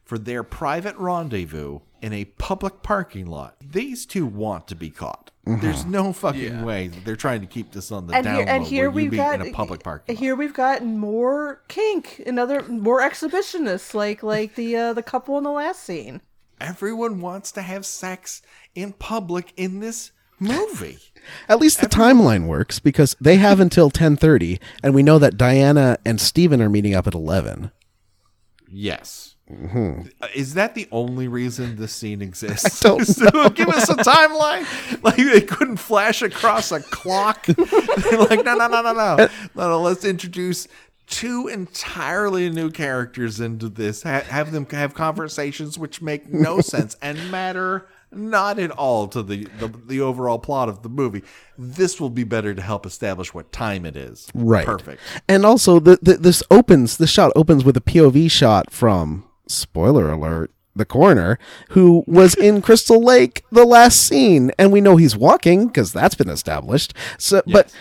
for their private rendezvous in a public parking lot. These two want to be caught.
Mm-hmm.
There's no fucking
Yeah.
way that they're trying to keep this on the
And
down
here and
low
here we've got
in a public parking lot.
here we've got more kink, another more exhibitionists like like the uh, the couple in the last scene.
Everyone wants to have sex in public in this movie.
At least the timeline works because they have until 10:30, and we know that Diana and Steven are meeting up at 11.
Yes.
Mm-hmm.
Uh, Is that the only reason this scene exists?
don't
So give us a timeline. Like they couldn't flash across a clock. They're like, no, no, no, no, no, no, no. Let's introduce two entirely new characters into this. Ha- have them have conversations which make no sense and matter not at all to the, the the overall plot of the movie. This will be better to help establish what time it is.
Right.
Perfect.
And also, the, the this opens. The shot opens with a POV shot from spoiler alert. The coroner, who was in Crystal Lake the last scene, and we know he's walking because that's been established. So, but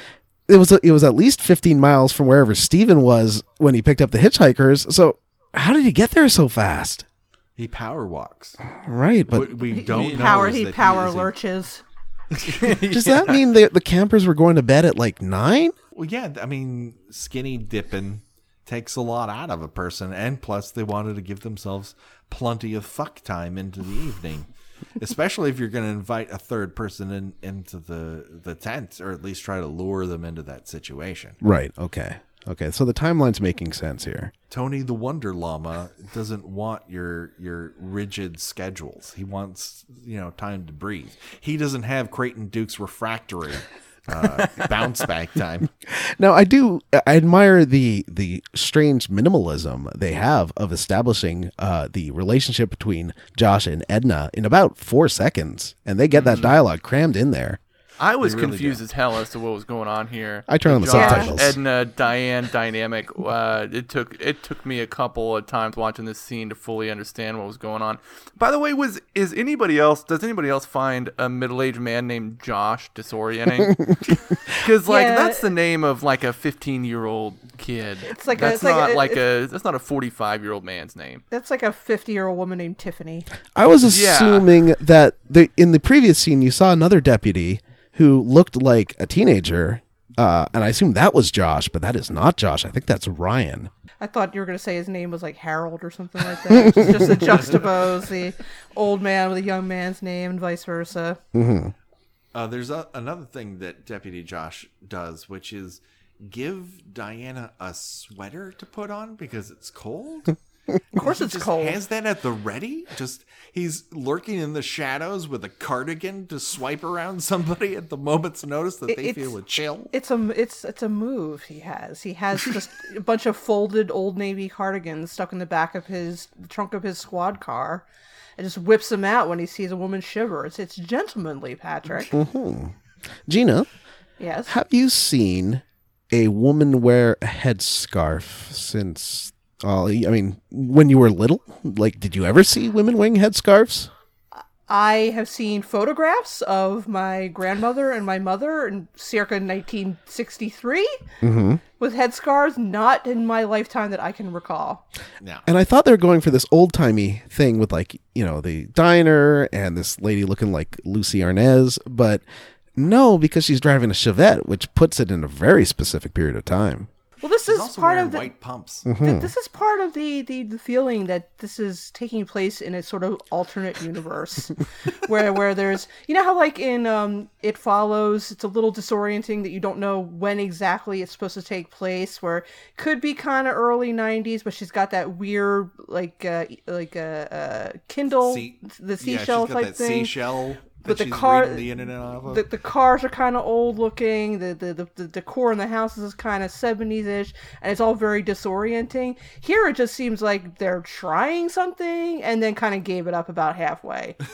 it was it was at least fifteen miles from wherever Steven was when he picked up the hitchhikers. So, how did he get there so fast?
He power walks.
Right, but
What we don't know
power he
that
power
is a-
lurches.
does that mean the the campers were going to bed at like nine?
Well, yeah, I mean, skinny dipping takes a lot out of a person, and plus they wanted to give themselves plenty of fuck time into the evening, especially if you're going to invite a third person in into the the tent, or at least try to lure them into that situation.
Right. Okay. Okay. So the timeline's making sense here.
Tony the Wonder Llama doesn't want your your rigid schedules. He wants you know time to breathe. He doesn't have Creighton Duke's refractory uh, bounce back time.
Now, I do I admire the the strange minimalism they have of establishing uh, the relationship between Josh and Edna in about four seconds, and they get that dialogue crammed in there.
I was
really
confused
do.
as hell as to what was going on here.
I turn on the
Josh,
subtitles.
Edna, Diane dynamic. Uh, it took it took me a couple of times watching this scene to fully understand what was going on. By the way, was is anybody else? Does anybody else find a middle aged man named Josh disorienting? Because like
Yeah.
that's the name of like a fifteen year old kid. It's
like a-
that's
it's like
not
a-
like a that's not a forty five year old man's name.
That's like a 50 year old woman named Tiffany.
I was
Yeah.
assuming that the in the previous scene you saw another deputy who looked like a teenager, uh, and I assume that was Josh, but that is not Josh. I think that's Ryan.
I thought you were going to say his name was like Harold or something like that. just, just to juxtapose the old man with a young man's name and vice versa.
Uh, there's a, another thing that Deputy Josh does, which is give Diana a sweater to put on because it's cold.
Of course, it's
just
cold.
Has that at the ready? Just he's lurking in the shadows with a cardigan to swipe around somebody at the moment's notice that
It-
they feel a chill.
It's a it's it's a move he has. He has just a bunch of folded old navy cardigans stuck in the back of his the trunk of his squad car, and just whips them out when he sees a woman shiver. It's it's gentlemanly, Patrick. Mm-hmm.
Gina,
yes.
have you seen a woman wear a headscarf since? Uh, I mean, when you were little, like, did you ever see women wearing headscarves?
I have seen photographs of my grandmother and my mother in circa 1963 with head scars, not in my lifetime that I can recall.
Now,
And I thought they were going for this old timey thing with like, you know, the diner and this lady looking like Lucy Arnaz, but no, because she's driving a Chevette, which puts it in a very specific period of time.
Well, this
she's
is
also
part of the
white pumps.
th- this is part of the, the the feeling that this is taking place in a sort of alternate universe where where there's you know how like in um it follows it's a little disorienting that you don't know when exactly it's supposed to take place where could be kind of early 90s but she's got that weird like uh like a uh, uh, kindle
See-
the
yeah,
seashell
she's got
type
that
thing.
seashell
But the car-
the internet off of.
the, the cars are kind of old looking. The, the, the, the decor in the houses is kind of 70s ish, and it's all very disorienting. Here, it just seems like they're trying something and then kind of gave it up about halfway.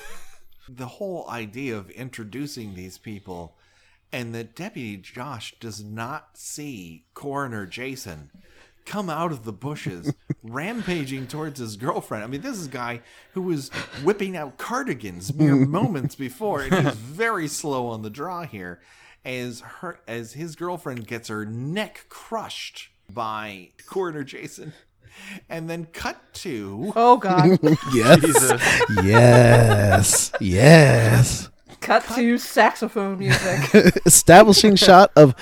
the whole idea of introducing these people and that Deputy Josh does not see Coroner Jason come out of the bushes rampaging towards his girlfriend. I mean, this is a guy who was whipping out cardigans mere moments before, and he's very slow on the draw here as her as his girlfriend gets her neck crushed by Coroner Jason. And then cut to
Oh, God.
Yes.
Jesus.
yes. Yes.
Cut to saxophone music.
Establishing shot of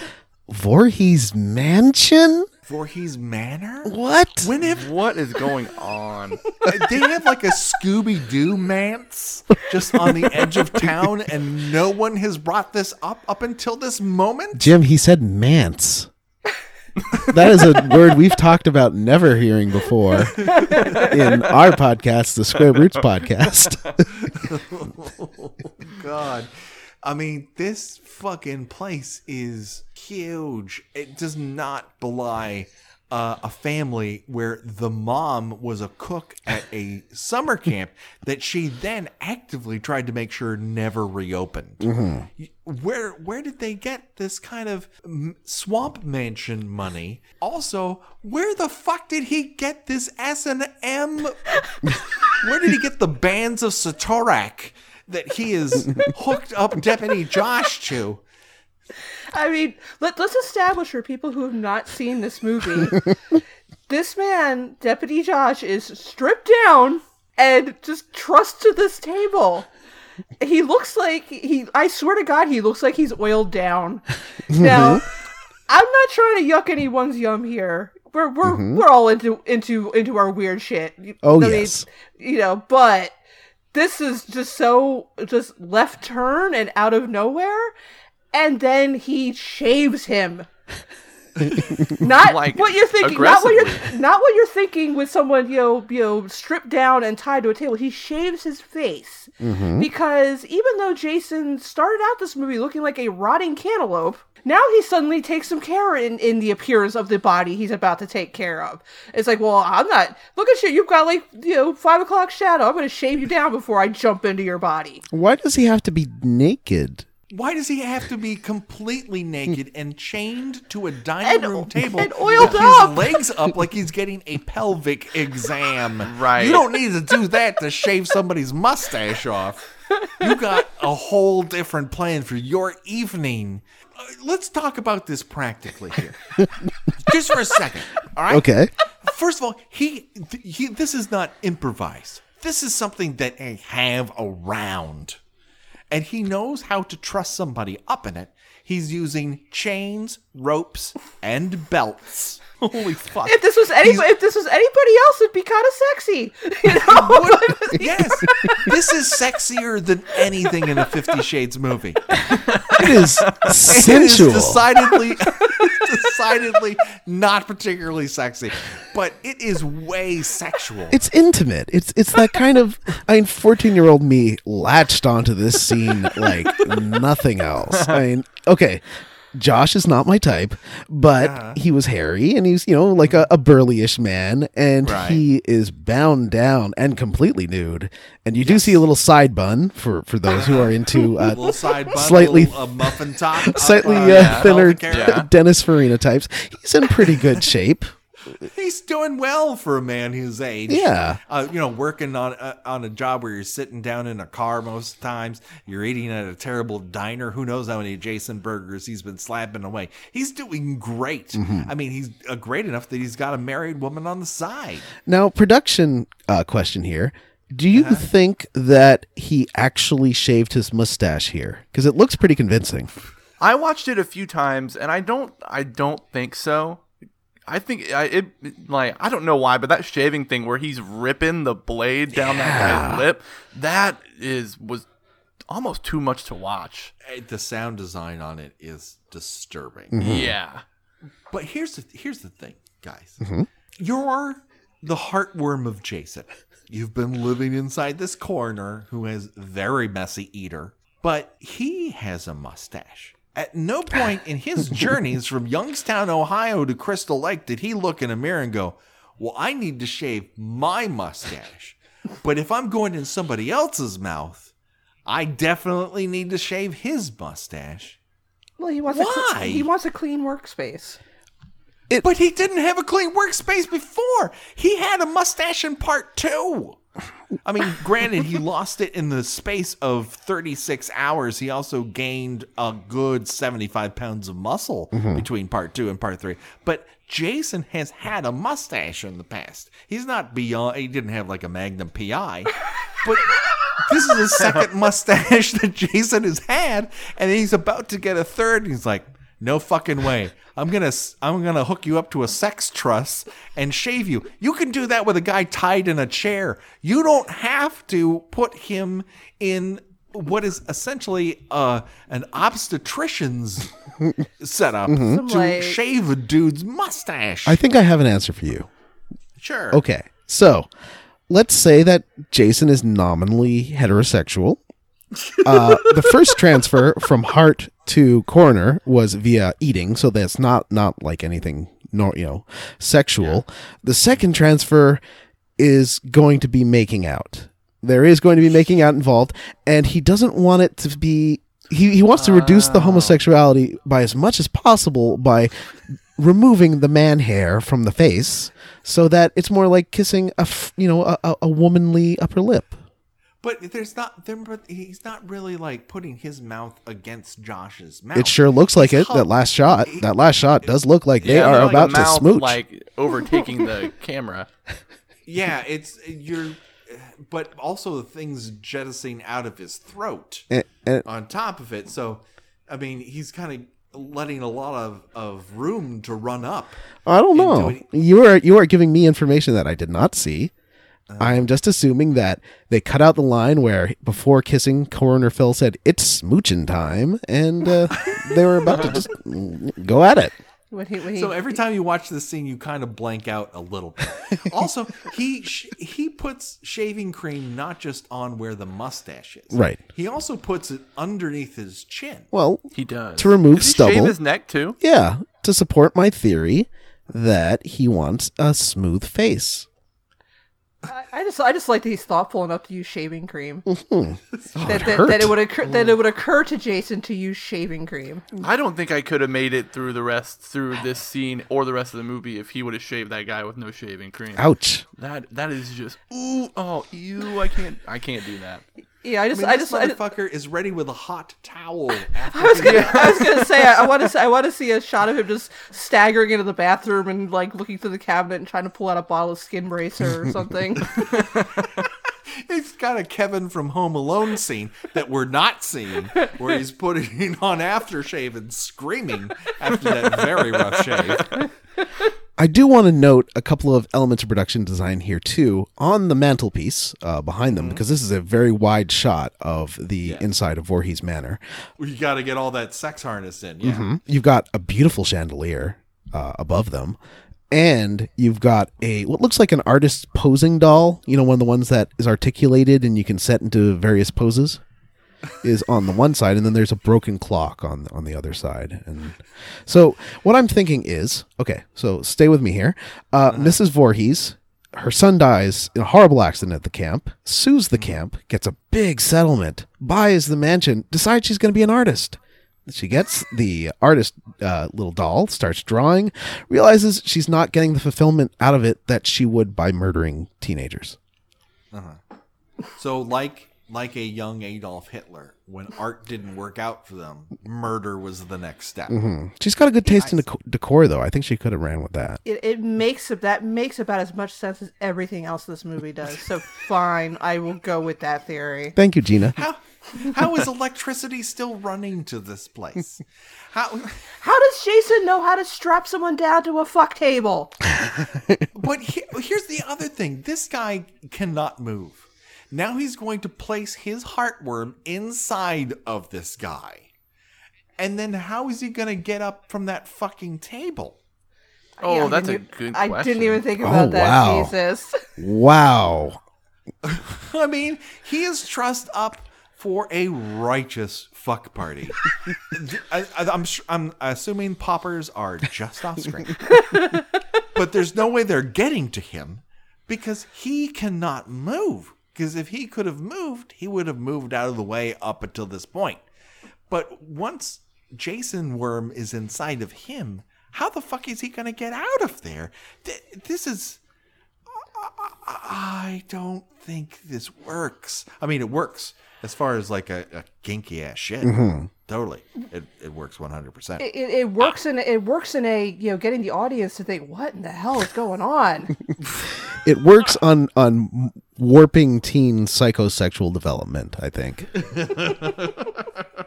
Voorhees Mansion?
Voorhees Manor.
What?
When have
what is going on?
Uh, they have like a Scooby Doo manse just on the edge of town, and no one has brought this up up until this moment.
Jim, he said manse. that is a word we've talked about never hearing before in our podcast, the Square Roots podcast.
Oh God, I mean, this fucking place is huge. It does not belie uh, a family where the mom was a cook at a summer camp that she then actively tried to make sure never reopened. Where where did they get this kind of swamp mansion money? Also, where the fuck did he get this S and M? Where did he get the bands of Satorak that he is hooked up Deputy Josh to?
I mean, let, let's establish for people who have not seen this movie this man, Deputy Josh, is stripped down and just trussed to this table. He looks like he, I swear to God, he looks like he's oiled down. Mm-hmm. Now, I'm not trying to yuck anyone's yum here. We're we're mm-hmm. we're all into into into our weird shit.
Oh,
I mean,
yes.
you know, but this is just so just left turn and out of nowhere and then he shaves him. Not
Like,
what you're thinking not what you're not what you're thinking with someone you know you know stripped down and tied to a table. He shaves his face. Mm-hmm. Because even though jason started out this movie looking like a rotting cantaloupe now he suddenly takes some care in, in the appearance of the body he's about to take care of. It's like, well, I'm not. Look at you. You've got like, you know, five o'clock shadow. I'm going to shave you down before I jump into your body.
Why does he have to be naked?
Why does he have to be completely naked and chained to a dining
And-
room table
and oiled
with
up?
his legs up like he's getting a pelvic exam?
Right.
You don't need to do that to shave somebody's mustache off. You got a whole different plan for your evening. Uh, let's talk about this practically here, just for a second. All right.
Okay.
First of all, he he. this is not improvised. This is something that they have around. And he knows how to trust somebody up in it. He's using chains, ropes, and belts. Holy fuck.
If this was any,
He's-
if this was anybody else, it'd be kind of sexy. You know?
yes, this is sexier than anything in a Fifty Shades movie.
It is
It is
sensual.
decidedly, decidedly not particularly sexy, but it is way sexual.
it's intimate. It's it's that kind of I mean, fourteen year old me latched onto this scene like nothing else. I mean, okay. Josh is not my type, but he was hairy and he's, you know, like a, a burlyish man, and
Right.
he is bound down and completely nude. And you do see a little side bun for for those who are into uh,
little side bun,
slightly-
little, uh, muffin top,
slightly
uh,
uh,
yeah,
thinner.
Yeah.
Dennis Farina types. He's in pretty good shape.
He's doing well for a man his age.
Yeah.
uh, you know, working on uh, on a job where you're sitting down in a car most times. You're eating at a terrible diner. Who knows how many Jason burgers he's been slapping away? He's doing great.
Mm-hmm.
I mean, he's uh, great enough that he's got a married woman on the side.
Now, production uh, question here. Do you
Uh-huh.
think that he actually shaved his mustache here? Because it looks pretty convincing.
I watched it a few times, and I don't. I don't think so. I think I, it like I don't know why, but that shaving thing where he's ripping the blade down that guy's lip, that is was almost too much to watch.
The sound design on it is disturbing.
Mm-hmm.
Yeah,
But here's the here's the thing, guys. You're the heartworm of Jason. You've been living inside this coroner who has very messy eater, but he has a mustache. At no point in his journeys from Youngstown, Ohio to Crystal Lake did he look in a mirror and go, "Well, I need to shave my mustache." But if I'm going in somebody else's mouth, I definitely need to shave his mustache.
Well, he wants A
Why?
cl- he wants a clean workspace.
But he didn't have a clean workspace before. He had a mustache in part two. I mean, granted, he lost it in the space of 36 hours. He also gained a good 75 pounds of muscle mm-hmm. between part two and part three. But Jason has had a mustache in the past. He's not beyond, he didn't have like a Magnum PI, but this is the second mustache that Jason has had, and he's about to get a third. And he's like, no fucking way. I'm gonna s- I'm gonna hook you up to a sex truss and shave you. You can do that with a guy tied in a chair. You don't have to put him in what is essentially uh, an obstetrician's setup
Some,
to
like-
shave a dude's mustache.
I think I have an answer for you.
sure.
Okay, so let's say that Jason is nominally heterosexual. Uh, the first transfer from heart to coroner was via eating, so that's not not like anything, nor you know, sexual. The second transfer is going to be making out. There is going to be making out involved, and he doesn't want it to be. He, he wants to reduce the oh. homosexuality by as much as possible by removing the man hair from the face so that it's more like kissing a you know a, a womanly upper lip
But there's not there, but he's not really like putting his mouth against Josh's mouth.
it sure looks like it
How-
that last shot that last shot does look like they
Yeah,
are
like a
about to
mouth,
smooch
like overtaking the camera.
Yeah, it's you're, but also the things jettisoning out of his throat
And- and-
on top of it. So, I mean, he's kind of letting a lot of, of room to run up.
i don't know
into it.
you are you are giving me information that i did not see I am just assuming that they cut out the line where before kissing, Coroner Phil said, It's smooching time. And uh, they were about to just go at it.
When he, when he,
So every time you watch this scene, you kind of blank out a little bit. also, he sh- he puts shaving cream not just on where the mustache is,
Right.
He also puts it underneath his chin.
Well,
He does
To remove
Does he
stubble.
Shave his neck too.
yeah, to support my theory that he wants a smooth face.
I, I just I just like that he's thoughtful enough to use shaving cream. Oh, that, that,
hurt.
that it would occur that it would occur to Jason to use shaving cream.
I don't think I could have made it through the rest through this scene or the rest of the movie if he would have shaved that guy with no shaving cream.
Ouch.
That that is just ooh oh ew I can't I can't do that.
Yeah, I
I
just
mean,
I
this
just I, just-
motherfucker is ready with a hot towel. After
I was gonna I was gonna say I, I want to say I want to see a shot of him just staggering into the bathroom and like looking through the cabinet and trying to pull out a bottle of skin bracer or something.
He's got a Kevin from Home Alone scene that we're not seeing, where he's putting on aftershave and screaming after that very rough shave.
I do want to note a couple of elements of production design here too on the mantelpiece uh, behind them because this is a very wide shot of the inside of Voorhees Manor.
You got to get all that sex harness in. Yeah.
You've got a beautiful chandelier uh, above them, and you've got a what looks like an artist's posing doll. You know, one of the ones that is articulated and you can set into various poses. Is on the one side, and then there's a broken clock on on the other side. And so, what I'm thinking is, okay, so stay with me here. Uh, Mrs. Voorhees, her son dies in a horrible accident at the camp, sues the camp, gets a big settlement, buys the mansion, decides she's going to be an artist. She gets the artist uh, little doll, starts drawing, realizes she's not getting the fulfillment out of it that she would by murdering teenagers.
So, like like a young Adolf Hitler, when art didn't work out for them, murder was the next step.
She's got a good taste in dec- decor, though. I think she could have ran with that.
It, it makes that makes about as much sense as everything else this movie does. So fine, I will go with that theory.
Thank you, Gina.
How how is electricity still running to this place? How
How does Jason know how to strap someone down to a fuck table?
But he, here's the other thing: this guy cannot move. Now he's going to place his heartworm inside of this guy, and then how is he going to get up from that fucking table?
Oh,
Yeah,
that's a good
I
question.
didn't even think oh, about
Oh,
that,
wow.
Jesus.
Wow.
I mean, he is trussed up for a righteous fuck party. I, am I'm assuming poppers are just off screen, but there's no way they're getting to him because he cannot move. Because if he could have moved, he would have moved out of the way up until this point. But once Jason Worm is inside of him, how the fuck is he going to get out of there? This is. I don't think this works. I mean, it works as far as like a, a kinky ass shit. Totally, it, it works one hundred percent.
It, it, it works in it works in a you know getting the audience to think what in the hell is going on.
It works on on warping teen psychosexual development, I think.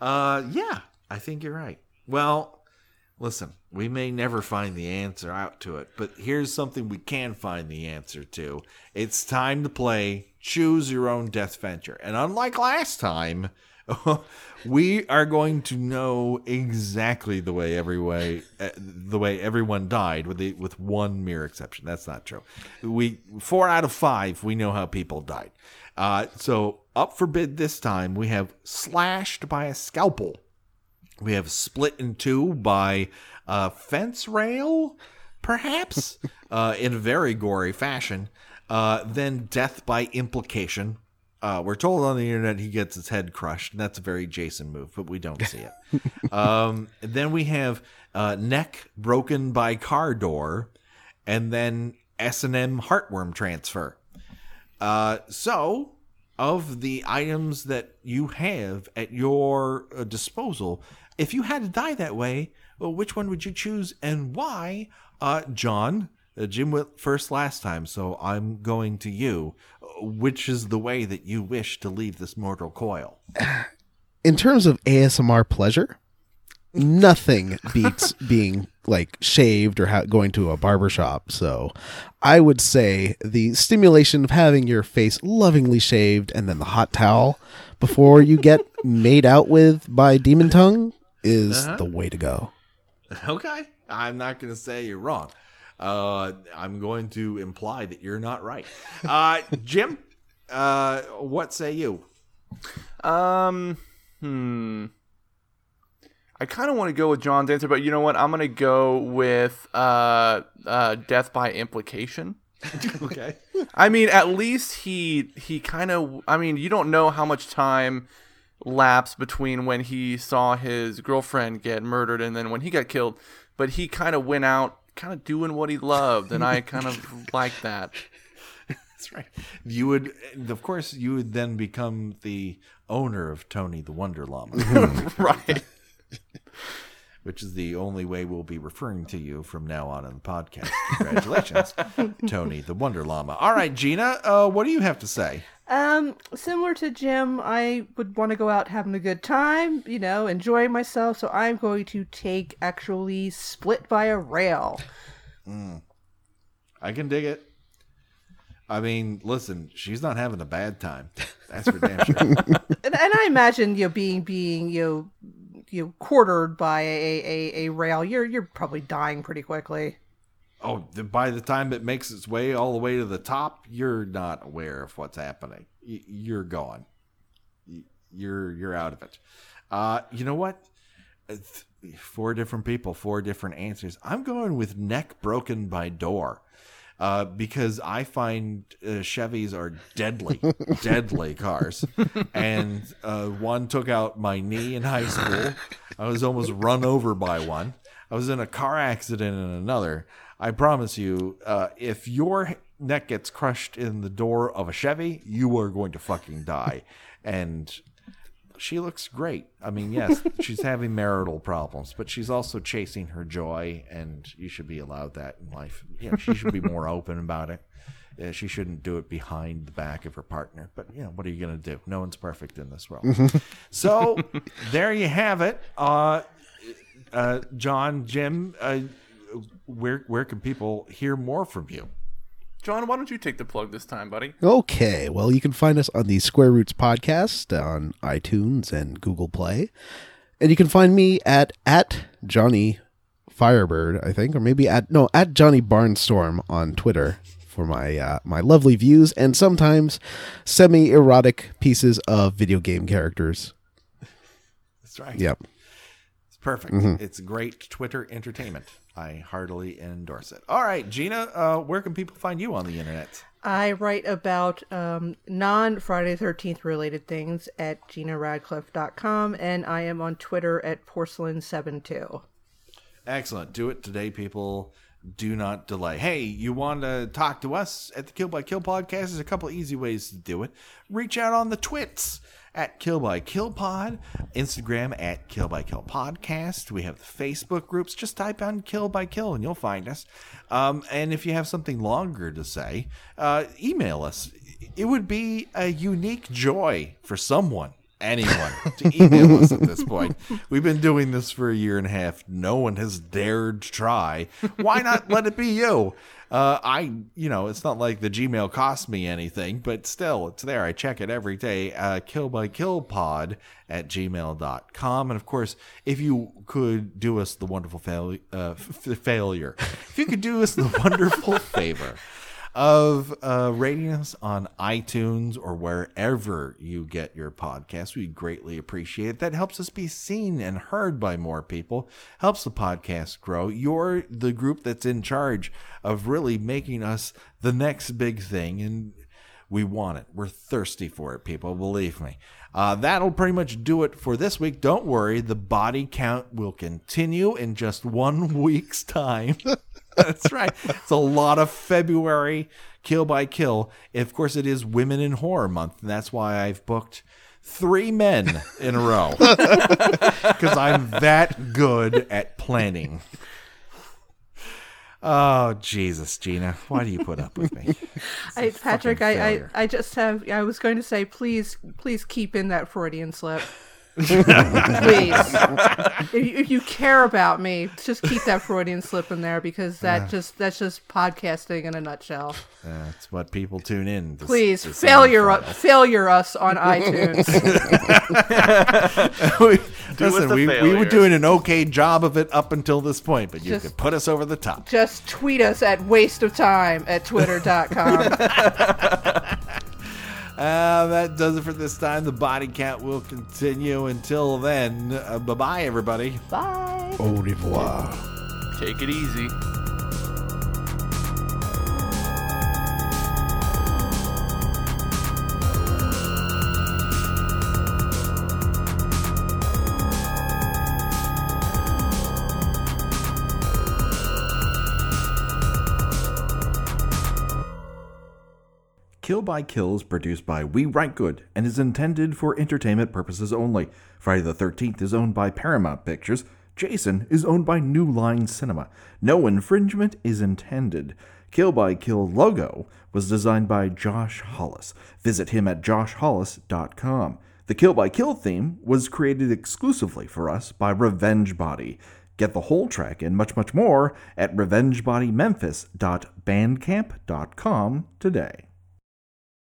Uh, yeah, I think you're right. Well, listen, we may never find the answer out to it, but here's something we can find the answer to. It's time to play Choose Your Own Death Venture, and unlike last time. we are going to know exactly the way every way uh, the way everyone died with the, with one mere exception. That's not true. We four out of five we know how people died. Uh, so up for bid this time we have slashed by a scalpel. We have split in two by a fence rail, perhaps, uh, in a very gory fashion. Uh, then death by implication. Uh, we're told on the internet he gets his head crushed, and that's a very Jason move, but we don't see it. um, then we have uh, neck broken by car door, and then S and M heartworm transfer. Uh, so, of the items that you have at your uh, disposal, if you had to die that way, well, which one would you choose and why? Uh, John, Jim went first last time, so I'm going to you. Which is the way that you wish to leave this mortal coil?
In terms of ASMR pleasure, nothing beats being like shaved or ha- going to a barber shop. So I would say the stimulation of having your face lovingly shaved and then the hot towel before you get made out with by Demon Tongue is uh-huh. the way to go.
Okay, I'm not going to say you're wrong. Uh, I'm going to imply that you're not right. Uh, Jim, uh, what say you?
Um, hmm. I kind of want to go with John's answer, but you know what? I'm gonna go with uh, uh, death by implication.
Okay.
I mean, at least he he kind of. I mean, you don't know how much time lapsed between when he saw his girlfriend get murdered and then when he got killed, but he kind of went out, kind of doing what he loved, and I kind of like that.
That's right. You would, of course, you would then become the owner of Tony the Wonder Llama,
right.
which is the only way we'll be referring to you from now on in the podcast. Congratulations, Tony the Wonder Llama. All right, Gina, uh, what do you have to say?
Um, similar to Jim, I would want to go out having a good time, you know, enjoying myself. So I'm going to take actually split by a rail.
I can dig it. I mean, listen, she's not having a bad time. That's for damn sure.
and, and I imagine you know, being being you know, you know, quartered by a, a, a rail, you're you're probably dying pretty quickly.
Oh, by the time it makes its way all the way to the top, you're not aware of what's happening. You're gone. You're you're out of it. Uh, you know what? Four different people, four different answers. I'm going with neck broken by door. Uh, because I find uh, Chevys are deadly, deadly cars. And uh, one took out my knee in high school. I was almost run over by one. I was in a car accident in another. I promise you, uh, if your neck gets crushed in the door of a Chevy, you are going to fucking die. And she looks great. I mean, yes, she's having marital problems, but she's also chasing her joy, and you should be allowed that in life. Yeah, she should be more open about it. Uh, she shouldn't do it behind the back of her partner. But you know, what are you going to do? No one's perfect in this world. so there you have it. Uh, uh, John, Jim, uh, where where can people hear more from you?
John, why don't you take the plug this time, buddy?
Okay, well, you can find us on the Square Roots podcast on iTunes and Google Play, and you can find me at at Johnny Firebird, I think, or maybe at no at Johnny Barnstorm on Twitter for my uh, my lovely views and sometimes semi erotic pieces of video game characters.
That's right.
Yep.
It's perfect. It's great Twitter entertainment. I heartily endorse it. All right, Gina, uh, where can people find you on the internet?
I write about um, non Friday Thirteenth related things at ginaradcliffe.com, and I am on Twitter at porcelain72.
Excellent. Do it today, people. Do not delay. Hey, you want to talk to us at the Kill by Kill podcast? There's a couple easy ways to do it. Reach out on the twits at Kill by Kill Pod, Instagram at Kill by Kill Podcast. We have the Facebook groups. Just type on Kill by Kill and you'll find us. Um, and if you have something longer to say, uh, email us. It would be a unique joy for someone anyone to email us at this point. We've been doing this for a year and a half. No one has dared to try. Why not let it be you? Uh, I, you know, it's not like the Gmail cost me anything, but still, it's there. I check it every day. Uh, kill by kill pod at gmail.com. And of course, if you could do us the wonderful fail- uh, f- failure, if you could do us the wonderful favor of uh, rating us on iTunes or wherever you get your podcast. We greatly appreciate it. That helps us be seen and heard by more people, helps the podcast grow. You're the group that's in charge of really making us the next big thing, and we want it. We're thirsty for it, people. Believe me. Uh, that'll pretty much do it for this week. Don't worry, the body count will continue in just one week's time. That's right. It's a lot of February kill by kill. Of course, it is Women in Horror Month, and that's why I've booked three men in a row because I'm that good at planning. Oh Jesus, Gina, why do you put up with me?
I, Patrick, I, I. I just have. I was going to say, please, please keep in that Freudian slip. Please, if you, if you care about me, just keep that Freudian slip in there because that just that's just podcasting in a nutshell.
That's what people tune in. to-
Please,
to
failure,
my
u- failure us on iTunes.
we,
Do
listen, we, we were doing an okay job of it up until this point, but you
Just-
could put us over the top.
just tweet us at waste of time at twitter.com.
Uh, that does it for this time. The body count will continue. Until then, uh, bye bye, everybody.
Bye.
Au revoir.
Take it easy.
Kill by Kill is produced by We Write Good and is intended for entertainment purposes only. Friday the 13th is owned by Paramount Pictures. Jason is owned by New Line Cinema. No infringement is intended. Kill by Kill logo was designed by Josh Hollis. Visit him at joshhollis.com. The Kill by Kill theme was created exclusively for us by Revenge Body. Get the whole track and much, much more at revengebodymemphis.bandcamp.com today.